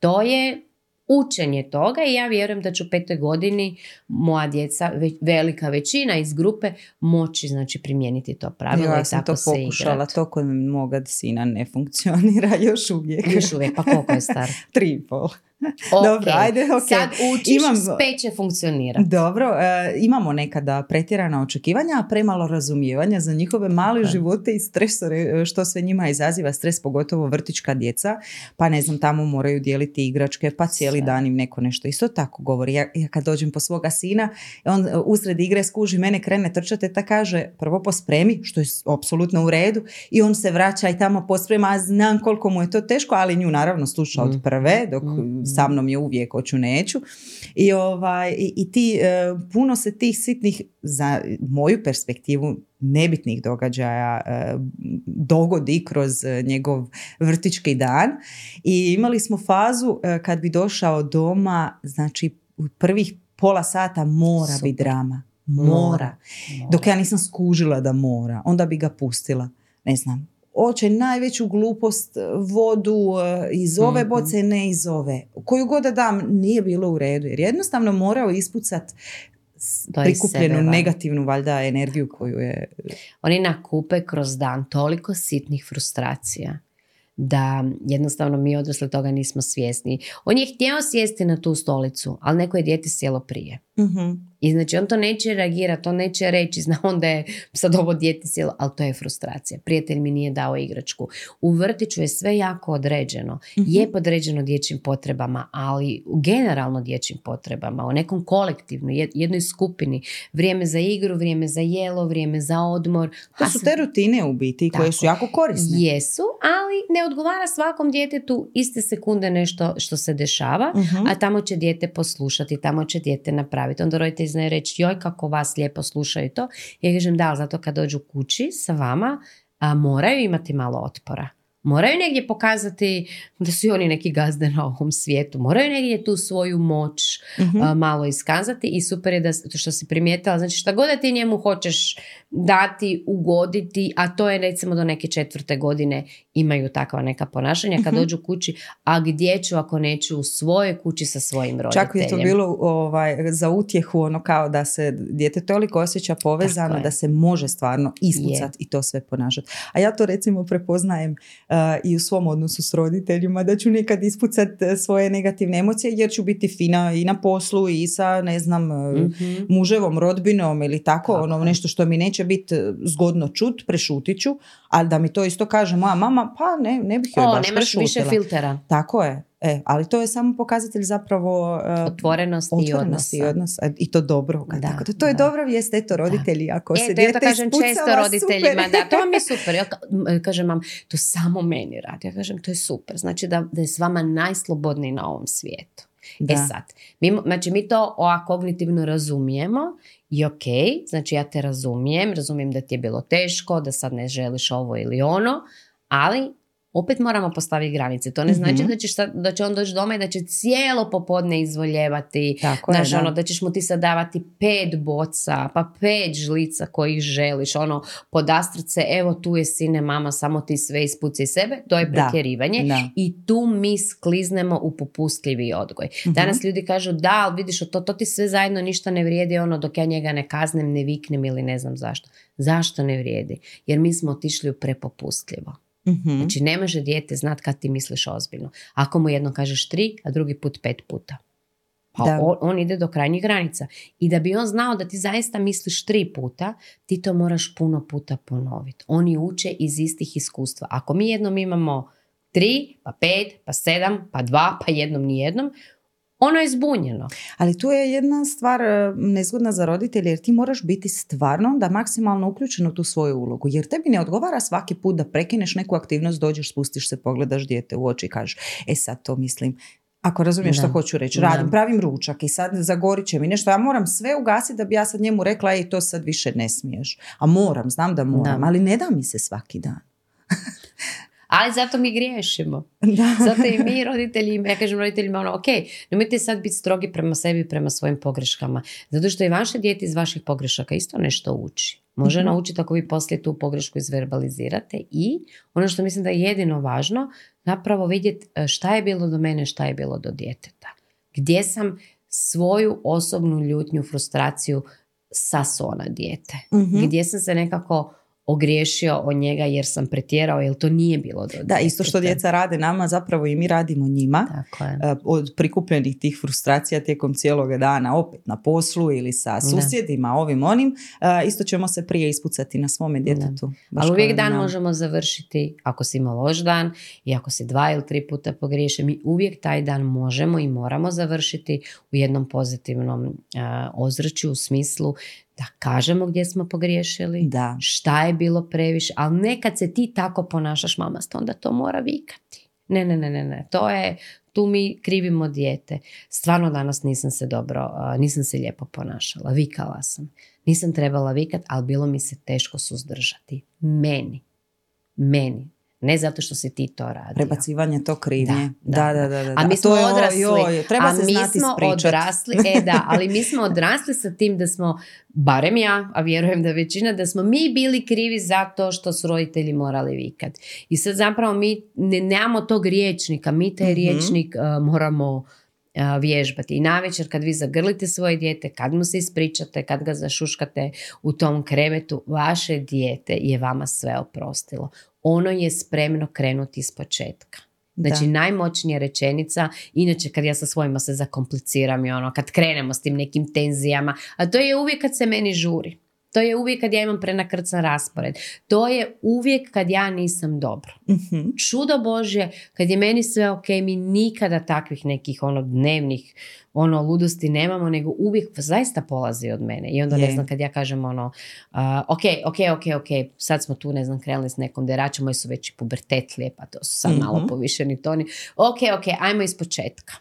To je učenje toga i ja vjerujem da ću u petoj godini moja djeca, ve- velika većina iz grupe, moći znači primijeniti to pravilo ja i sam tako to se pokušala, igrat. to kod moga sina ne funkcionira još uvijek. Još uvijek, pa koliko je star? Tri i pol. Dobro, ajde, ok. Sad učiš, Imam- sve će funkcionirati. Dobro, e, imamo nekada pretjerana očekivanja, a premalo razumijevanja za njihove male je. živote i stresore, što sve njima izaziva stres, pogotovo vrtička djeca, pa ne znam, tamo moraju dijeliti igračke, pa cijeli Sve. dan im neko nešto isto tako govori. Ja, ja kad dođem po svoga sina, on usred igre skuži mene, krene trčati, ta kaže prvo pospremi, što je apsolutno u redu, i on se vraća i tamo posprema, a znam koliko mu je to teško, ali nju naravno sluša od Mhm. prve, dok Mhm. Sa mnom je uvijek hoću neću. I, ovaj, i, i ti, e, puno se tih sitnih, za moju perspektivu, nebitnih događaja e, dogodi kroz njegov vrtički dan. I imali smo fazu e, kad bi došao doma, znači u prvih pola sata mora Super. biti drama. Mora. Mora. Dok ja nisam skužila da mora, onda bi ga pustila. Ne znam, hoće najveću glupost, e, vodu e, iz ove Mhm. boce, ne iz ove. Koju god da dam, nije bilo u redu. Jer jednostavno morao ispucat prikupljenu sebe negativnu valjda energiju koju je... Oni nakupe kroz dan toliko sitnih frustracija da jednostavno mi odrasli toga nismo svjesni. On je htio sjesti na tu stolicu, ali neko je dijete sjelo prije. Mhm. I znači on to neće reagirati, on neće reći, zna on da je sad ovo dijete sjelo, ali to je frustracija. Prijatelj mi nije dao igračku. U vrtiću je sve jako određeno. Je podređeno dječjim potrebama, ali generalno dječjim potrebama, u nekom kolektivnom, jed- jednoj skupini. Vrijeme za igru, vrijeme za jelo, vrijeme za odmor. To su te rutine u biti koje su jako korisne. Jesu, ali ne odgovara svakom djetetu iste sekunde nešto što se dešava, Mhm. a tamo će dijete poslušati, tamo će dijete napraviti. Onda roditelj zna reći, joj kako vas lijepo slušaju to. Ja kažem, da, ali zato kad dođu kući sa vama, a, moraju imati malo otpora. Moraju negdje pokazati da su i oni neki gazde na ovom svijetu. Moraju negdje tu svoju moć Mhm. a, malo iskazati i super je da to što si primijetila, znači šta god da ti njemu hoćeš dati, ugoditi, a to je recimo do neke četvrte godine imaju takva neka ponašanja kad Mhm. dođu kući, a gdje ću ako neću u svojoj kući sa svojim roditeljem. Čak je to bilo ovaj, za utjehu ono kao da se dijete toliko osjeća povezano da se može stvarno ispucati i to sve ponašati. A ja to recimo prepoznajem uh, i u svom odnosu s roditeljima da ću nekad ispucati uh, svoje negativne emocije jer ću biti fina i na poslu i sa ne znam Mhm. muževom, rodbinom ili tako, Tako ono nešto što mi neće biti uh, zgodno čut, prešutit ću, ali da mi to isto kaže moja mama, pa ne, ne bih joj O, baš nemaš više filtera. Tako je. E, ali to je samo pokazatelj zapravo uh, Otvorenosti i otvorenosti i odnosa. E, I to dobro. Da, tako da, to je da. dobra vijest, eto roditelji, ako se E, to ja dijete to kažem ispucava, često roditeljima, super. da, to vam je super. Ja kažem vam, to samo meni radi. Ja kažem, to je super. Znači da, da je s vama najslobodniji na ovom svijetu. Da. E sad, mi, znači mi to o, kognitivno razumijemo i ok, znači ja te razumijem, razumijem da ti je bilo teško, da sad ne želiš ovo ili ono, ali opet moramo postaviti granice. To ne znači Mhm. da, ćeš sad, da će on doći doma i da će cijelo popodne izvoljevati, Tako je, Znaš, da. ono, da ćeš mu ti sad davati pet boca, pa pet žlica kojih želiš, ono, podastrat se, evo tu je sine, mama, samo ti sve ispuci sebe, to je pretjerivanje. da. I tu mi skliznemo u popustljivi odgoj. Mhm. Danas ljudi kažu, da, ali vidiš, to, to ti sve zajedno ništa ne vrijedi, ono, dok ja njega ne kaznem, ne viknem ili ne znam zašto. Zašto ne vrijedi? Jer mi smo otišli u prepopustljivo. Mhm. Znači, ne može dijete znat kad ti misliš ozbiljno. Ako mu jedno kažeš tri, a drugi put pet puta. Pa Da. on, on ide do krajnjih granica. I da bi on znao da ti zaista misliš tri puta, ti to moraš puno puta ponoviti. Oni uče iz istih iskustva. Ako mi jednom imamo tri, pa pet, pa sedam, pa dva, pa jednom nijednom, ono je zbunjeno. Ali tu je jedna stvar e, nezgodna za roditelje jer ti moraš biti stvarno da maksimalno uključen u tu svoju ulogu. Jer tebi ne odgovara svaki put da prekineš neku aktivnost, dođeš, spustiš se, pogledaš dijete u oči i kažeš e sad to mislim ako razumiješ Da. što hoću reći, Da. radim, pravim ručak i sad zagorit će mi nešto, ja moram sve ugasiti da bi ja sad njemu rekla i to sad više ne smiješ. A moram, znam da moram, Da. ali ne da mi se svaki dan. Ali zato mi griješimo. Da. Zato i mi roditelji, ja kažem roditeljima ono, ok, nemojte sad biti strogi prema sebi prema svojim pogreškama. Zato što i vaše dijete iz vaših pogrešaka isto nešto uči. Može Mhm. naučiti ako vi poslije tu pogrešku izverbalizirate i ono što mislim da je jedino važno, zapravo vidjeti e, šta je bilo do mene, šta je bilo do djeteta. Gdje sam svoju osobnu ljutnju, frustraciju sasuo na dijete. Mhm. Gdje sam se nekako ogriješio od njega jer sam pretjerao, jer to nije bilo do Da, isto što djeca rade nama, zapravo i mi radimo njima. Tako je. e, od prikupljenih tih frustracija tijekom cijeloga dana opet na poslu ili sa susjedima, ovim onim, e, isto ćemo se prije ispucati na svome djetetu. Ali uvijek dan možemo završiti, ako si imao loš dan i ako si dva ili tri puta pogriješe, mi uvijek taj dan možemo i moramo završiti u jednom pozitivnom a, ozračju u smislu da kažemo gdje smo pogriješili, Da. šta je bilo previše, ali nekad se ti tako ponašaš mamast, onda to mora vikati. Ne, ne, ne, ne, ne, to je, tu mi krivimo dijete. Stvarno danas nisam se dobro, nisam se lijepo ponašala, vikala sam. Nisam trebala vikat, ali bilo mi se teško suzdržati. Meni. Meni. Ne zato što si ti to radio. Prebacivanje to krivnje. Da, Da, da, da, A mi smo odrasli. oj, treba a se mi znati smo odrasli, e da, ali mi smo odrasli sa tim da smo, barem ja, a vjerujem da većina, da smo mi bili krivi za to što su roditelji morali vikat. I sad zapravo mi ne, nemamo tog riječnika, mi taj Mhm. riječnik uh, moramo uh, vježbati. I navečer kad vi zagrlite svoje dijete, kad mu se ispričate, kad ga zašuškate u tom krevetu, vaše dijete je vama sve oprostilo. Ono je spremno krenuti iz početka. Znači Da. najmoćnija rečenica, inače kad ja sa svojima se zakompliciram i ono, kad krenemo s tim nekim tenzijama, a to je uvijek kad se meni žuri. To je uvijek kad ja imam prenakrcan raspored. To je uvijek kad ja nisam dobro. Mhm. Čudo Božje, kad je meni sve ok, mi nikada takvih nekih ono dnevnih ono ludosti nemamo, nego uvijek zaista polazi od mene. I onda ne Je. znam kad ja kažem ono, a, ok, ok, ok, ok, sad smo tu, ne znam, krenuli s nekom deračom, moji su već i pubertetlije, pa to su sad malo Mhm. povišeni toni. Ok, ok, ajmo iz početka.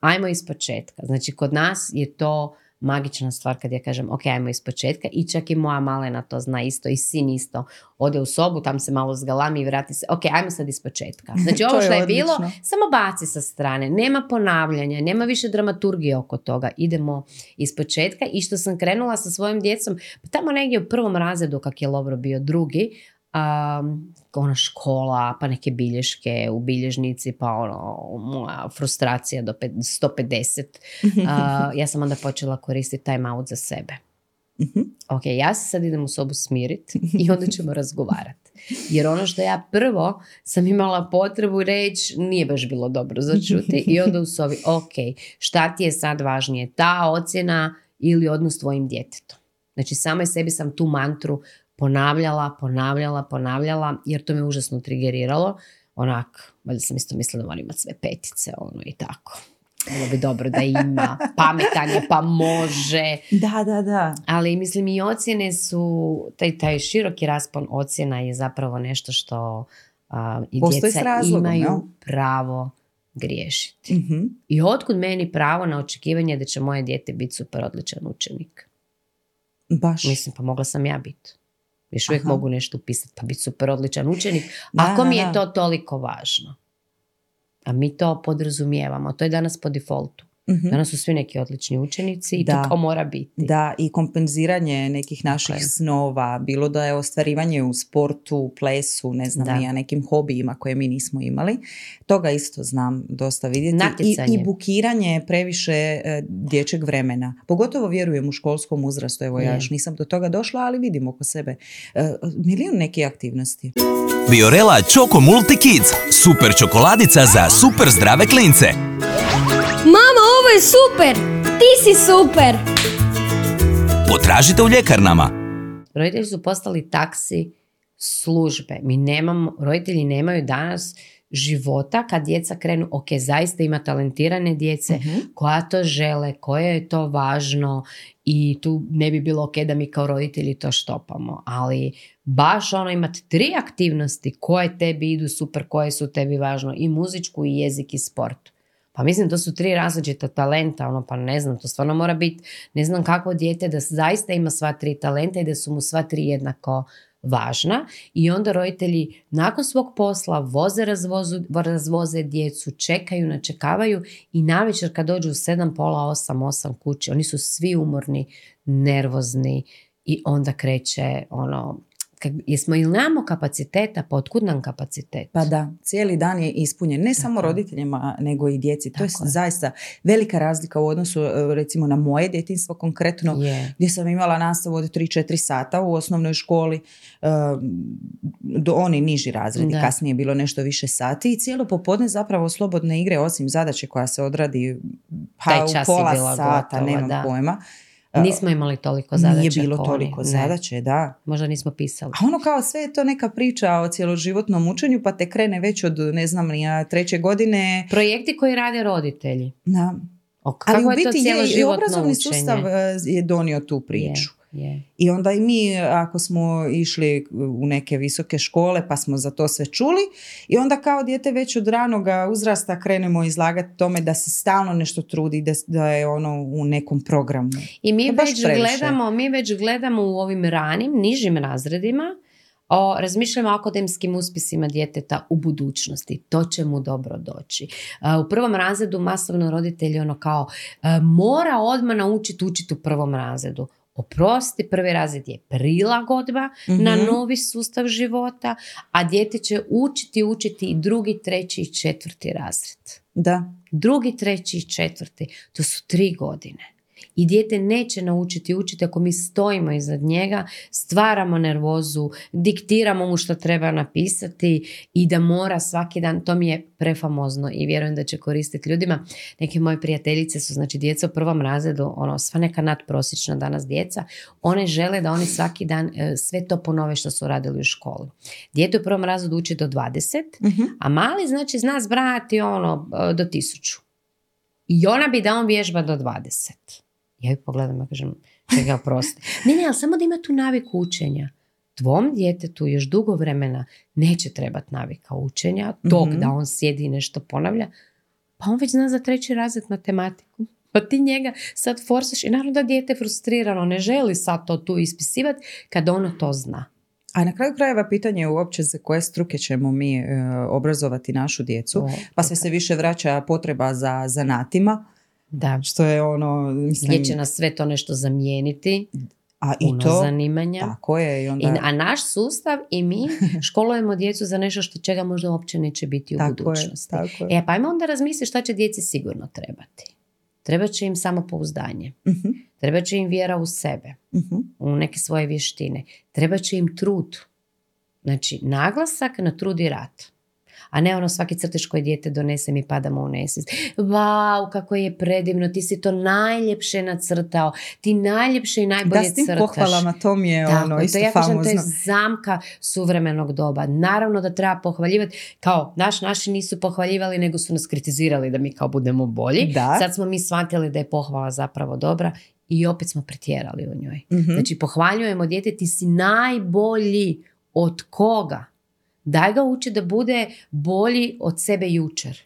Ajmo iz početka. Znači, kod nas je to magična stvar kad ja kažem ok, ajmo iz početka i čak i moja malena to zna isto i sin isto. Ode u sobu, tam se malo zgalami i vrati se. Ok, ajmo sad iz početka. Znači ovo što je bilo, samo baci sa strane. Nema ponavljanja, nema više dramaturgije oko toga. Idemo iz početka i što sam krenula sa svojim djecom, pa tamo negdje u prvom razredu kak je Lovro bio drugi, um, ona škola, pa neke bilješke u bilježnici, pa ono, moja frustracija do pe- 150. A, ja sam onda počela koristiti time out za sebe. Mhm. Ok, ja se sad idem u sobu smirit i onda ćemo razgovarati. Jer ono što ja prvo sam imala potrebu reći nije baš bilo dobro začuti i onda u sobi, ok, šta ti je sad važnije, ta ocjena ili odnos s tvojim djetetom. Znači samoj sebi sam tu mantru ponavljala, ponavljala, ponavljala jer to me užasno trigeriralo. Onak, valjda sam isto mislila da moram imati sve petice, ono i tako. Bilo bi dobro da ima, pametan je pa može, Da, da, da. ali mislim i ocjene su, taj, taj široki raspon ocjena je zapravo nešto što a, i Postoji djeca razlogom, imaju jel? pravo griješiti. Mhm. I otkud meni pravo na očekivanje da će moje dijete biti super odličan učenik? Baš. Mislim, pa mogla sam ja biti. Još uvijek Aha. mogu nešto upisati pa biti super odličan učenik. Da, ako da, mi je da. to toliko važno. A mi to podrazumijevamo. To je danas po defaultu. Mhm. Danas su svi neki odlični učenici i Da. to mora biti. Da, i kompenziranje nekih naših je. snova, bilo da je ostvarivanje u sportu, plesu, ne znam Da. ja, nekim hobijima koje mi nismo imali. Toga isto znam dosta vidjeti. I, Natjecanje. I bukiranje previše e, dječjeg vremena. Pogotovo vjerujem u školskom uzrastu. Evo ja još nisam do toga došla, ali vidim oko sebe. E, milijun neke aktivnosti. Biorela Choco Multi Kids. Super čokoladica za super zdrave klince. Ovo je super! Ti si super! Potražite u ljekarnama. Roditelji su postali taksi službe. Mi nemamo, roditelji nemaju danas života kad djeca krenu, ok, zaista ima talentirane djece Mhm. koja to žele, koje je to važno i tu ne bi bilo ok da mi kao roditelji to štopamo, ali baš ono imati tri aktivnosti koje tebi idu super, koje su tebi važno i muzičku i jezik i sport. Pa mislim, to su tri različita talenta, ono, pa ne znam, to stvarno mora biti, ne znam kako dijete da zaista ima sva tri talenta i da su mu sva tri jednako važna i onda roditelji nakon svog posla voze, razvozu, razvoze djecu, čekaju, načekavaju i navečer kad dođu u 7, pola, 8, 8 kući, oni su svi umorni, nervozni i onda kreće ono Kak, jesmo ili nemamo kapaciteta, pa otkud nam kapacitet? Pa da, cijeli dan je ispunjen, ne samo Tako je. roditeljima, nego i djeci. To je Tako zaista velika razlika u odnosu e, recimo na moje djetinstvo konkretno, Je. gdje sam imala nastavu od 3-4 sata u osnovnoj školi, e, do oni niži razredi, Da. kasnije je bilo nešto više sati i cijelo popodne zapravo slobodne igre, osim zadaće koja se odradi pa, u pola bila sata, gotova, nemam da. pojma. Nismo imali toliko zadaća. Nije bilo ko toliko oni, ne. zadaće, da. Možda nismo pisali. A ono kao sve je to neka priča o cjeloživotnom učenju, pa te krene već od, ne znam, ni ja, treće godine. Projekti koji rade roditelji. Na, O, kako ali u biti je, i obrazovni učenje? sustav e, je donio tu priču. Je, I onda i mi, ako smo išli u neke visoke škole, pa smo za to sve čuli, i onda kao dijete već od ranoga uzrasta krenemo izlagati tome da se stalno nešto trudi, da, da je ono u nekom programu. I mi baš već, gledamo, mi već gledamo u ovim ranim, nižim razredima, o, razmišljamo o akademskim uspjesima djeteta u budućnosti. To će mu dobro doći. A, u prvom razredu masovno roditelji ono kao a, mora odmah naučiti učiti u prvom razredu. Oprosti, prvi razred je prilagodba na Mhm. novi sustav života, a dijete će učiti, učiti i drugi, treći i četvrti razred. Da. Drugi, treći i četvrti. To su tri godine. I dijete neće naučiti učiti ako mi stojimo iznad njega, stvaramo nervozu, diktiramo mu što treba napisati i da mora svaki dan, to mi je prefamozno i vjerujem da će koristiti ljudima. Neke moje prijateljice su, znači djeca u prvom razredu, ono, sva neka nadprosječna danas djeca, one žele da oni svaki dan e, sve to ponove što su radili u školi. Dijete u prvom razredu uči do 20, Mhm. a mali znači zna zbrajati ono e, do tisuću. I ona bi da on vježba do 20. Ja ju pogledam i kažem, čega oprosti. ne, ne, ali samo da ima tu naviku učenja. Tvom djetetu još dugo vremena neće trebati navika učenja, tog Mhm. da on sjedi i nešto ponavlja, pa on već zna za treći razred matematiku. Pa ti njega sad forsaš i naravno da dijete frustrirano ne želi sad to tu ispisivati kad ono to zna. A na kraju krajeva pitanje je uopće za koje struke ćemo mi e, obrazovati našu djecu. Pa sve se više vraća potreba za zanatima, Da, što je ono, mislim, gdje će nas sve to nešto zamijeniti, a i puno to, zanimanja. tako je, i I, onda, a naš sustav i mi školujemo djecu za nešto što čega možda uopće neće biti u tako je, budućnosti. tako je. E, pa ajmo onda razmisliti šta će djeci sigurno trebati. Trebat će im samopouzdanje. Mhm, Trebat će im vjera u sebe, mhm. u neke svoje vještine. Trebat će im trud. Znači, naglasak na trud i rad. A ne ono svaki crtež koji dijete donese mi padamo u nesvijest. Vau, kako je predivno, ti si to najljepše nacrtao, ti najljepše i najbolje Da, s tim crtaš. pohvalama, to mi je Tako, ono, to isto ja kažem, to famozno. je zamka suvremenog doba. Naravno da treba pohvaljivati, kao naš, naši nisu pohvaljivali, nego su nas kritizirali da mi kao budemo bolji. Da. Sad smo mi shvatili da je pohvala zapravo dobra i opet smo pretjerali u njoj. Mhm. Znači pohvaljujemo dijete, ti si najbolji od koga? Daj ga uči da bude bolji od sebe jučer.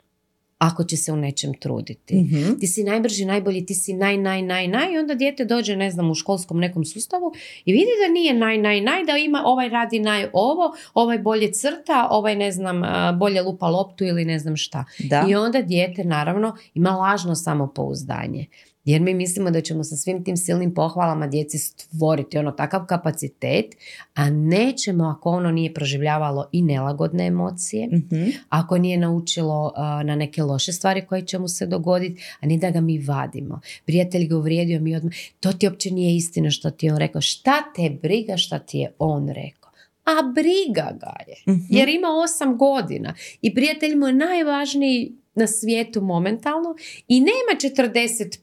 Ako će se u nečem truditi. Mhm. Ti si najbrži, najbolji, ti si naj, naj, naj, naj i onda dijete dođe, ne znam, u školskom nekom sustavu i vidi da nije naj, naj, naj, da ima ovaj radi naj ovo, ovaj bolje crta, ovaj ne znam, bolje lupa loptu ili ne znam šta. Da. I onda dijete naravno ima lažno samopouzdanje. Jer mi mislimo da ćemo sa svim tim silnim pohvalama djeci stvoriti ono takav kapacitet, a nećemo ako ono nije proživljavalo i nelagodne emocije, Mhm. ako nije naučilo a, na neke loše stvari koje će mu se dogoditi, a ne da ga mi vadimo. Prijatelj ga uvrijedio, mi odmah, to ti uopće nije istina što ti je on rekao. Šta te briga šta ti je on rekao? A briga ga je, Mhm. jer ima osam godina i prijatelj mu je najvažniji na svijetu momentalno i nema 45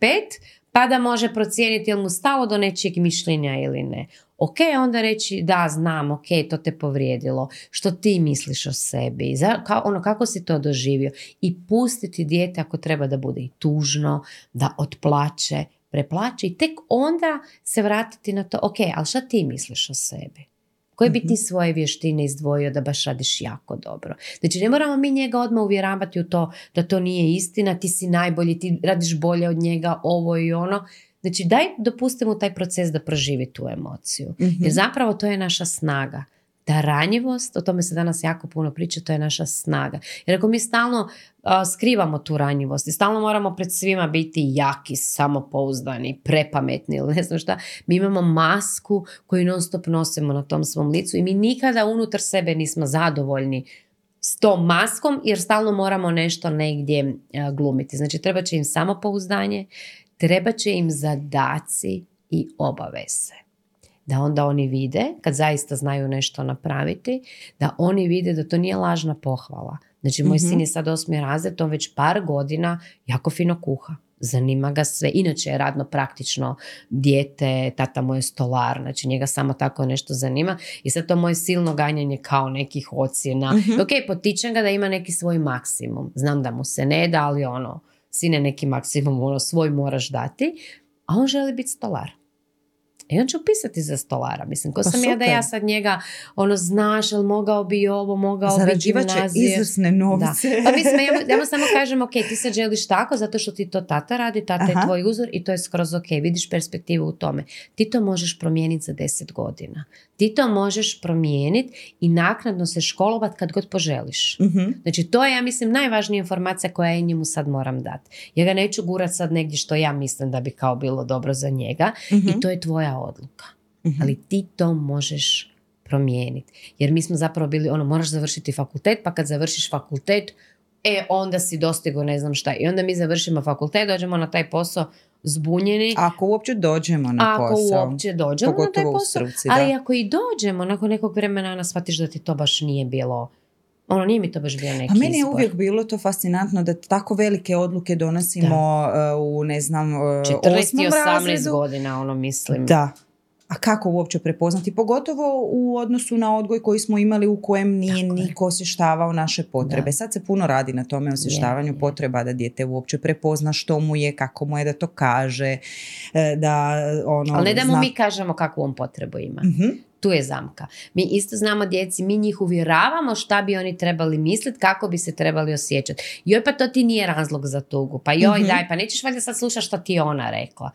pa da može procijeniti jel mu stalo do nečijeg mišljenja ili ne. Ok, onda reći da, znam, ok, to te povrijedilo. Što ti misliš o sebi? Za, ka, ono, kako si to doživio? I pustiti dijete ako treba da bude i tužno, da otplače, preplače i tek onda se vratiti na to, ok, ali šta ti misliš o sebi? Koje bi ti svoje vještine izdvojio da baš radiš jako dobro? Znači ne moramo mi njega odmah uvjeravati u to da to nije istina, ti si najbolji, ti radiš bolje od njega, ovo i ono. Znači daj dopustimo taj proces da proživi tu emociju. Mhm. Jer zapravo to je naša snaga. Ta ranjivost, o tome se danas jako puno priča, to je naša snaga. Jer ako mi stalno a, skrivamo tu ranjivost i stalno moramo pred svima biti jaki, samopouzdani, prepametni ili ne znam šta, mi imamo masku koju non stop nosimo na tom svom licu i mi nikada unutar sebe nismo zadovoljni s tom maskom jer stalno moramo nešto negdje a, glumiti. Znači treba će im samopouzdanje, treba će im zadaci i obaveze da onda oni vide, kad zaista znaju nešto napraviti, da oni vide da to nije lažna pohvala. Znači, moj Mhm. sin je sad osmi razred, on već par godina jako fino kuha. Zanima ga sve. Inače je radno praktično dijete, tata mu je stolar, znači njega samo tako nešto zanima. I sad to moje silno ganjanje kao nekih ocjena. Mhm. Ok, potičem ga da ima neki svoj maksimum. Znam da mu se ne da, ali ono, sine neki maksimum, ono, svoj moraš dati. A on želi biti stolar. I on će upisati za stolara. Mislim, ko Pa sam ja da super. ja sad njega, ono, znaš, jel mogao bi ovo, mogao bi gimnaziju. izvrsne novce. Da. Pa mislim, ja ja mu samo kažem, ok, ti sad želiš tako zato što ti to tata radi, tata Aha. je tvoj uzor i to je skroz ok, vidiš perspektivu u tome. Ti to možeš promijeniti za 10 godina. Ti to možeš promijeniti i naknadno se školovat kad god poželiš. Mhm. Znači, to je, ja mislim, najvažnija informacija koja ja njemu sad moram dati. Ja ga neću gurat sad negdje što ja mislim da bi kao bilo dobro za njega Mhm. i to je tvoja odluka. Mhm. Ali ti to možeš promijeniti. Jer mi smo zapravo bili, ono, moraš završiti fakultet, pa kad završiš fakultet, e, onda si dostigao ne znam šta. I onda mi završimo fakultet, dođemo na taj posao zbunjeni. Ako uopće dođemo na ako posao. uopće dođemo na taj posao. struci, ali ako i dođemo, nakon nekog vremena ona shvatiš da ti to baš nije bilo, ono, nije mi to baš bio neki Pa meni je izbor. uvijek bilo to fascinantno da tako velike odluke donosimo uh, u ne znam uh, 14 osmom i 18 razredu. godina, ono, mislim. Da. A kako uopće prepoznati? Pogotovo u odnosu na odgoj koji smo imali u kojem nije Tako niko osještavao naše potrebe. Da. Sad se puno radi na tome osještavanju je. potreba da dijete uopće prepozna što mu je, kako mu je da to kaže, e, da ono... Ali ne da mu zna- mi kažemo kakvu on potrebu ima. Mhm. Tu je zamka. Mi isto znamo djeci, mi njih uvjeravamo šta bi oni trebali misliti, kako bi se trebali osjećati. Joj, pa to ti nije razlog za tugu. Pa joj, Mhm. daj, pa nećeš valjda sad slušati što ti je ona rekla.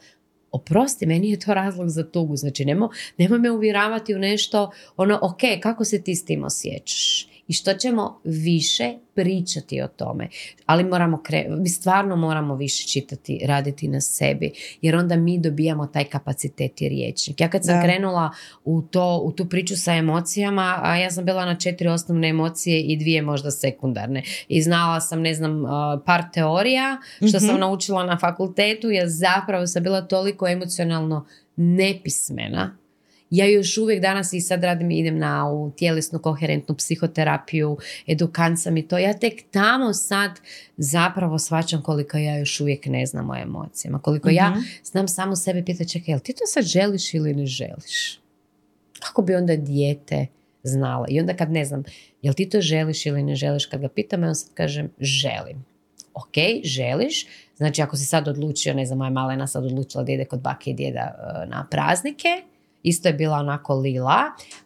Oprosti, meni je to razlog za tugu. Znači, nemo, nemoj me uvjeravati u nešto, ono, ok, kako se ti s tim osjećaš? I što ćemo više pričati o tome. Ali moramo, kre, mi stvarno moramo više čitati, raditi na sebi, jer onda mi dobijamo taj kapacitet i riječnik. Ja kad sam Da. krenula u, to, u tu priču sa emocijama, a ja sam bila na četiri osnovne emocije i dvije možda sekundarne. I znala sam, ne znam, par teorija što sam Mhm. naučila na fakultetu, jer zapravo sam bila toliko emocionalno nepismena. Ja još uvijek danas i sad radim, idem na u tjelesnu koherentnu psihoterapiju, edukant sam i to. Ja tek tamo sad zapravo shvaćam koliko ja još uvijek ne znam o emocijama. Koliko ja Mhm. znam samo sebe pitati, čekaj, jel ti to sad želiš ili ne želiš? Kako bi onda dijete znala? I onda kad ne znam, jel ti to želiš ili ne želiš, kad ga pitam, ja sad kažem, želim. Ok, želiš, znači ako si sad odlučio, ne znam, moja malena sad odlučila da ide kod bake i djeda e, na praznike, isto je bila onako lila,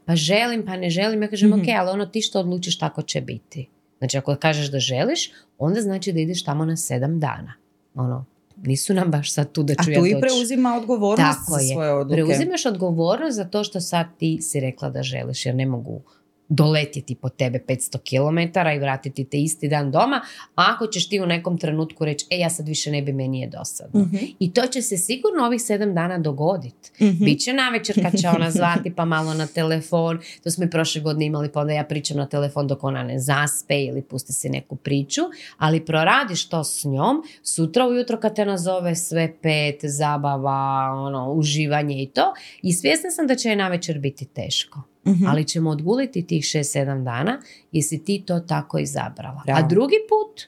pa želim, pa ne želim, ja kažem, Mhm. ok, ali ono ti što odlučiš tako će biti. Znači ako kažeš da želiš, onda znači da ideš tamo na sedam dana. Ono, nisu nam baš sad tu da A ću ja tu i doći. preuzima odgovornost Tako za je. svoje odluke. Preuzimaš odgovornost za to što sad ti si rekla da želiš, jer ne mogu doletjeti po tebe 500 km i vratiti te isti dan doma, ako ćeš ti u nekom trenutku reći, e ja sad više ne bi, meni je dosadno. Mhm. I to će se sigurno ovih sedam dana dogoditi. Mhm. Biće navečer kad će ona zvati pa malo na telefon. To smo i prošle godine imali pa onda ja pričam na telefon dok ona ne zaspe ili pusti si neku priču. Ali proradiš to s njom. Sutra ujutro kad te nazove sve pet, zabava, ono, uživanje i to. I svjesna sam da će je navečer biti teško. Mhm. Ali ćemo odguliti tih 6-7 dana jesi ti to tako izabrala. Bravo. A drugi put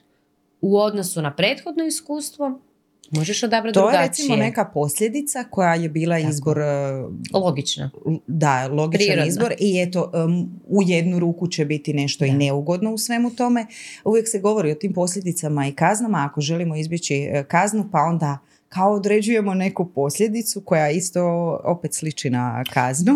u odnosu na prethodno iskustvo možeš odabrati To je drugačije. recimo neka posljedica koja je bila Tako. izbor, e, Logično. da, logičan Prirodna. izbor i eto, em, u jednu ruku će biti nešto i Da. neugodno u svemu tome. Uvijek se govori o tim posljedicama i kaznama, ako želimo izbjeći e, kaznu, pa onda kao određujemo neku posljedicu koja isto opet sliči na kaznu.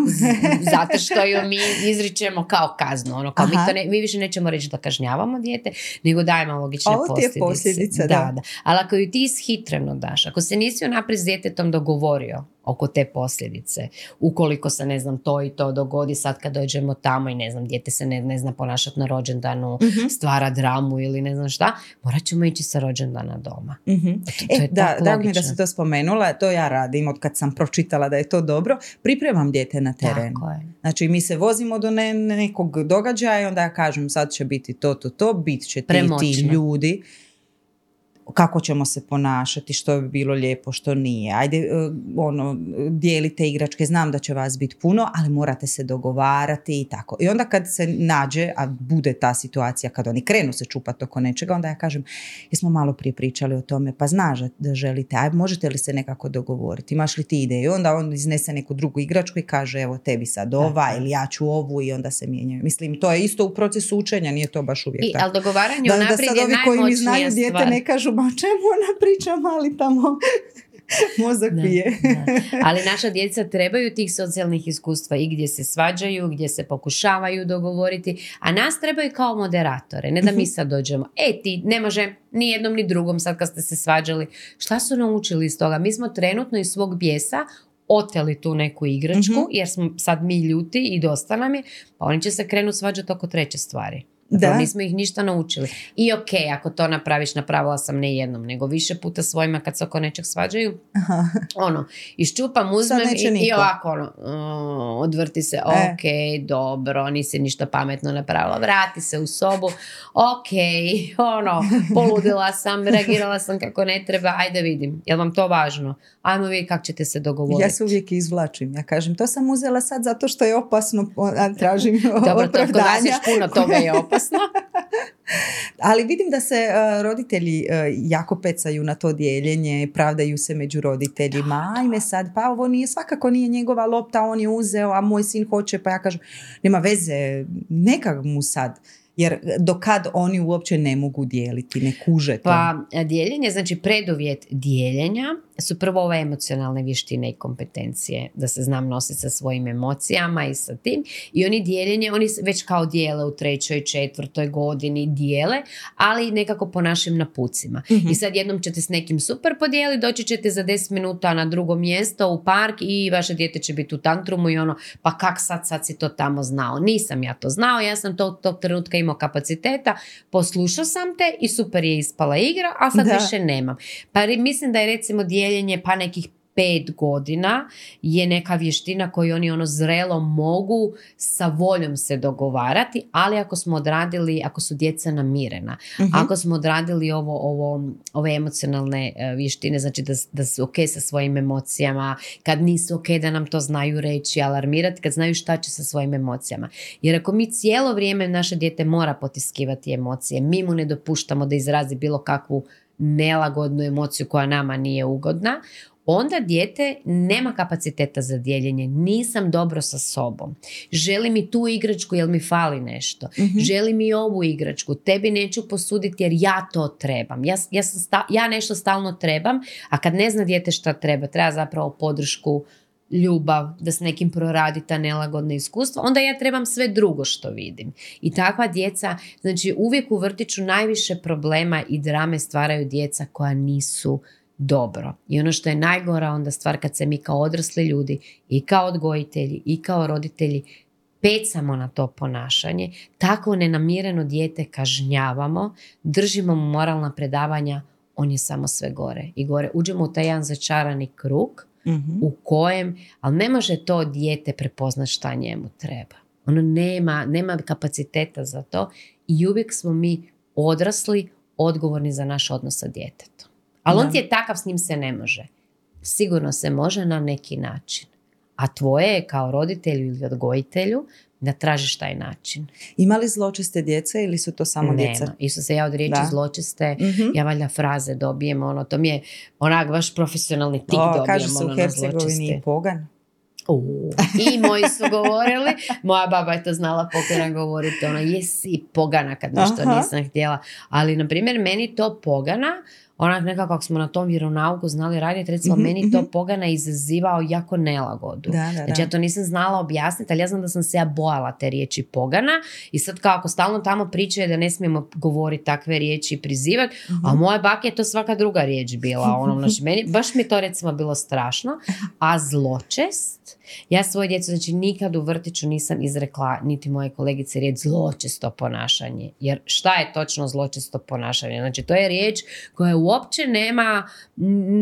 Zato što ju mi izričemo kao kaznu. Ono, kao mi, to ne, mi više nećemo reći da kažnjavamo dijete, nego dajemo logične Ovo ti je posljedice. posljedica, da, da. da. Ali ako ju ti ishitreno daš, ako se nisi unaprijed s djetetom dogovorio oko te posljedice. Ukoliko se, ne znam, to i to dogodi sad kad dođemo tamo i ne znam, dijete se ne, ne zna ponašati na rođendanu, Mhm. stvara dramu ili ne znam šta, morat ćemo ići sa rođendana doma. Mhm. To, to E, je da, drago mi da si to spomenula, to ja radim od kad sam pročitala da je to dobro. Pripremam dijete na terenu. Tako je. Znači mi se vozimo do ne- nekog događaja i onda ja kažem sad će biti to, to, to, bit će ti, ti ljudi. Kako ćemo se ponašati, što bi bilo lijepo, što nije. Ajde, e, ono, dijelite igračke, znam da će vas biti puno, ali morate se dogovarati i tako. I onda kad se nađe, a bude ta situacija kad oni krenu se čupati oko nečega, onda ja kažem, jesmo malo prije pričali o tome, pa znaš da želite, aj možete li se nekako dogovoriti, imaš li ti ideju? Onda on iznese neku drugu igračku i kaže, evo tebi sad ova ili ja ću ovu i onda se mijenjaju. Mislim, to je isto u procesu učenja, nije to baš uvijek I, tako. ali dogovaranje Da, da sad ovi koji mi znaju dijete ne kažu, ma o čemu ona priča, mali tamo mozak Da, pije. da. Ali naša djeca trebaju tih socijalnih iskustva i gdje se svađaju, gdje se pokušavaju dogovoriti, a nas trebaju kao moderatore, ne da Mhm. mi sad dođemo, e ti ne može ni jednom ni drugom sad kad ste se svađali. Šta su naučili iz toga? Mi smo trenutno iz svog bijesa oteli tu neku igračku, Mhm. jer smo sad mi ljuti i dosta nam je, pa oni će se krenuti svađati oko treće stvari. Da. Da. Nismo ih ništa naučili. I ok, ako to napraviš, napravila sam ne jednom, nego više puta svojima kad se oko nečeg svađaju, Aha. ono, iščupam, uzmem i, i ovako, ono, odvrti se, E. ok, dobro, nisi ništa pametno napravila, vrati se u sobu, ok, ono, poludila sam, reagirala sam kako ne treba, ajde vidim, jel vam to važno? Ajmo vidjeti kako ćete se dogovoriti. Ja se uvijek izvlačim. Ja kažem, to sam uzela sad zato što je opasno, tražim Dobro, to još puno toga je opasno. Ali vidim da se e, roditelji e, jako pecaju na to dijeljenje, pravdaju se među roditeljima. Ajme sad, pa ovo nije, svakako nije njegova lopta, on je uzeo, a moj sin hoće, pa ja kažem, nema veze, neka mu sad. Jer do kad oni uopće ne mogu dijeliti, ne kuže to. Pa a, dijeljenje, znači preduvjet dijeljenja su prvo ove emocionalne vještine i kompetencije, da se znam nositi sa svojim emocijama i sa tim. I oni dijeljenje, oni već kao dijele u trećoj, četvrtoj godini dijele, ali nekako po našim napucima. Mhm. I sad jednom ćete s nekim super podijeliti, doći ćete za 10 minuta na drugo mjesto u park i vaše dijete će biti u tantrumu i ono, pa kak sad, sad si to tamo znao? Nisam ja to znao, ja sam to tog trenutka imao kapaciteta, poslušao sam te i super je ispala igra, a sad Da. više nemam. Pa mislim da je recimo dijeljenje pa nekih pet godina je neka vještina koju oni ono zrelo mogu sa voljom se dogovarati, ali ako smo odradili, ako su djeca namirena, Mhm. ako smo odradili ovo, ovo, ove emocionalne e, vještine, znači da, da su ok sa svojim emocijama, kad nisu ok da nam to znaju reći, alarmirati, kad znaju šta će sa svojim emocijama. Jer ako mi cijelo vrijeme naše dijete mora potiskivati emocije, mi mu ne dopuštamo da izrazi bilo kakvu nelagodnu emociju koja nama nije ugodna, onda dijete nema kapaciteta za dijeljenje. Nisam dobro sa sobom. Želim mi tu igračku jer mi fali nešto. Mhm. Želim i ovu igračku. Tebi neću posuditi jer ja to trebam. Ja, ja, sam sta- ja nešto stalno trebam, a kad ne zna dijete šta treba, treba zapravo podršku, ljubav, da s nekim proradi ta nelagodna iskustva, onda ja trebam sve drugo što vidim. I takva djeca, znači uvijek u vrtiću najviše problema i drame stvaraju djeca koja nisu dobro. I ono što je najgora onda stvar kad se mi kao odrasli ljudi i kao odgojitelji i kao roditelji pecamo na to ponašanje, tako nenamireno dijete kažnjavamo, držimo mu moralna predavanja, on je samo sve gore i gore. Uđemo u taj jedan začarani krug Mhm. u kojem, ali ne može to dijete prepoznat šta njemu treba. Ono nema, nema kapaciteta za to i uvijek smo mi odrasli odgovorni za naš odnos sa djetetom. Ali on ti je takav, s njim se ne može. Sigurno se može na neki način. A tvoje je kao roditelju ili odgojitelju da tražiš taj način. Ima li zločeste djece ili su to samo Nema. djeca? Isuse, ja od riječi Da. zločeste, Mhm. ja valjda fraze dobijem, ono, to mi je onak baš profesionalni tik O, dobijem. kaže se ono, u Hercegovini pogan. U, I moji su govorili, moja baba je to znala pokojna govoriti, ono, jesi pogana kad nešto Aha. nisam htjela. Ali, na primjer, meni to pogana, onak nekako kako smo na tom vjeronauku znali raditi, recimo meni to pogana izazivao jako nelagodu. Da, da, Znači da. ja to nisam znala objasniti, ali ja znam da sam se ja bojala te riječi pogana i sad kao ako stalno tamo pričaju da ne smijemo govoriti takve riječi i prizivati, a moja baka je to svaka druga riječ bila. Ono, znači, meni, baš mi je to recimo bilo strašno. A zločest, ja svoje djecu, znači nikad u vrtiću nisam izrekla niti moje kolegice riječ zločesto ponašanje. Jer šta je točno zločesto ponašanje? Znači to je riječ koja uopće nema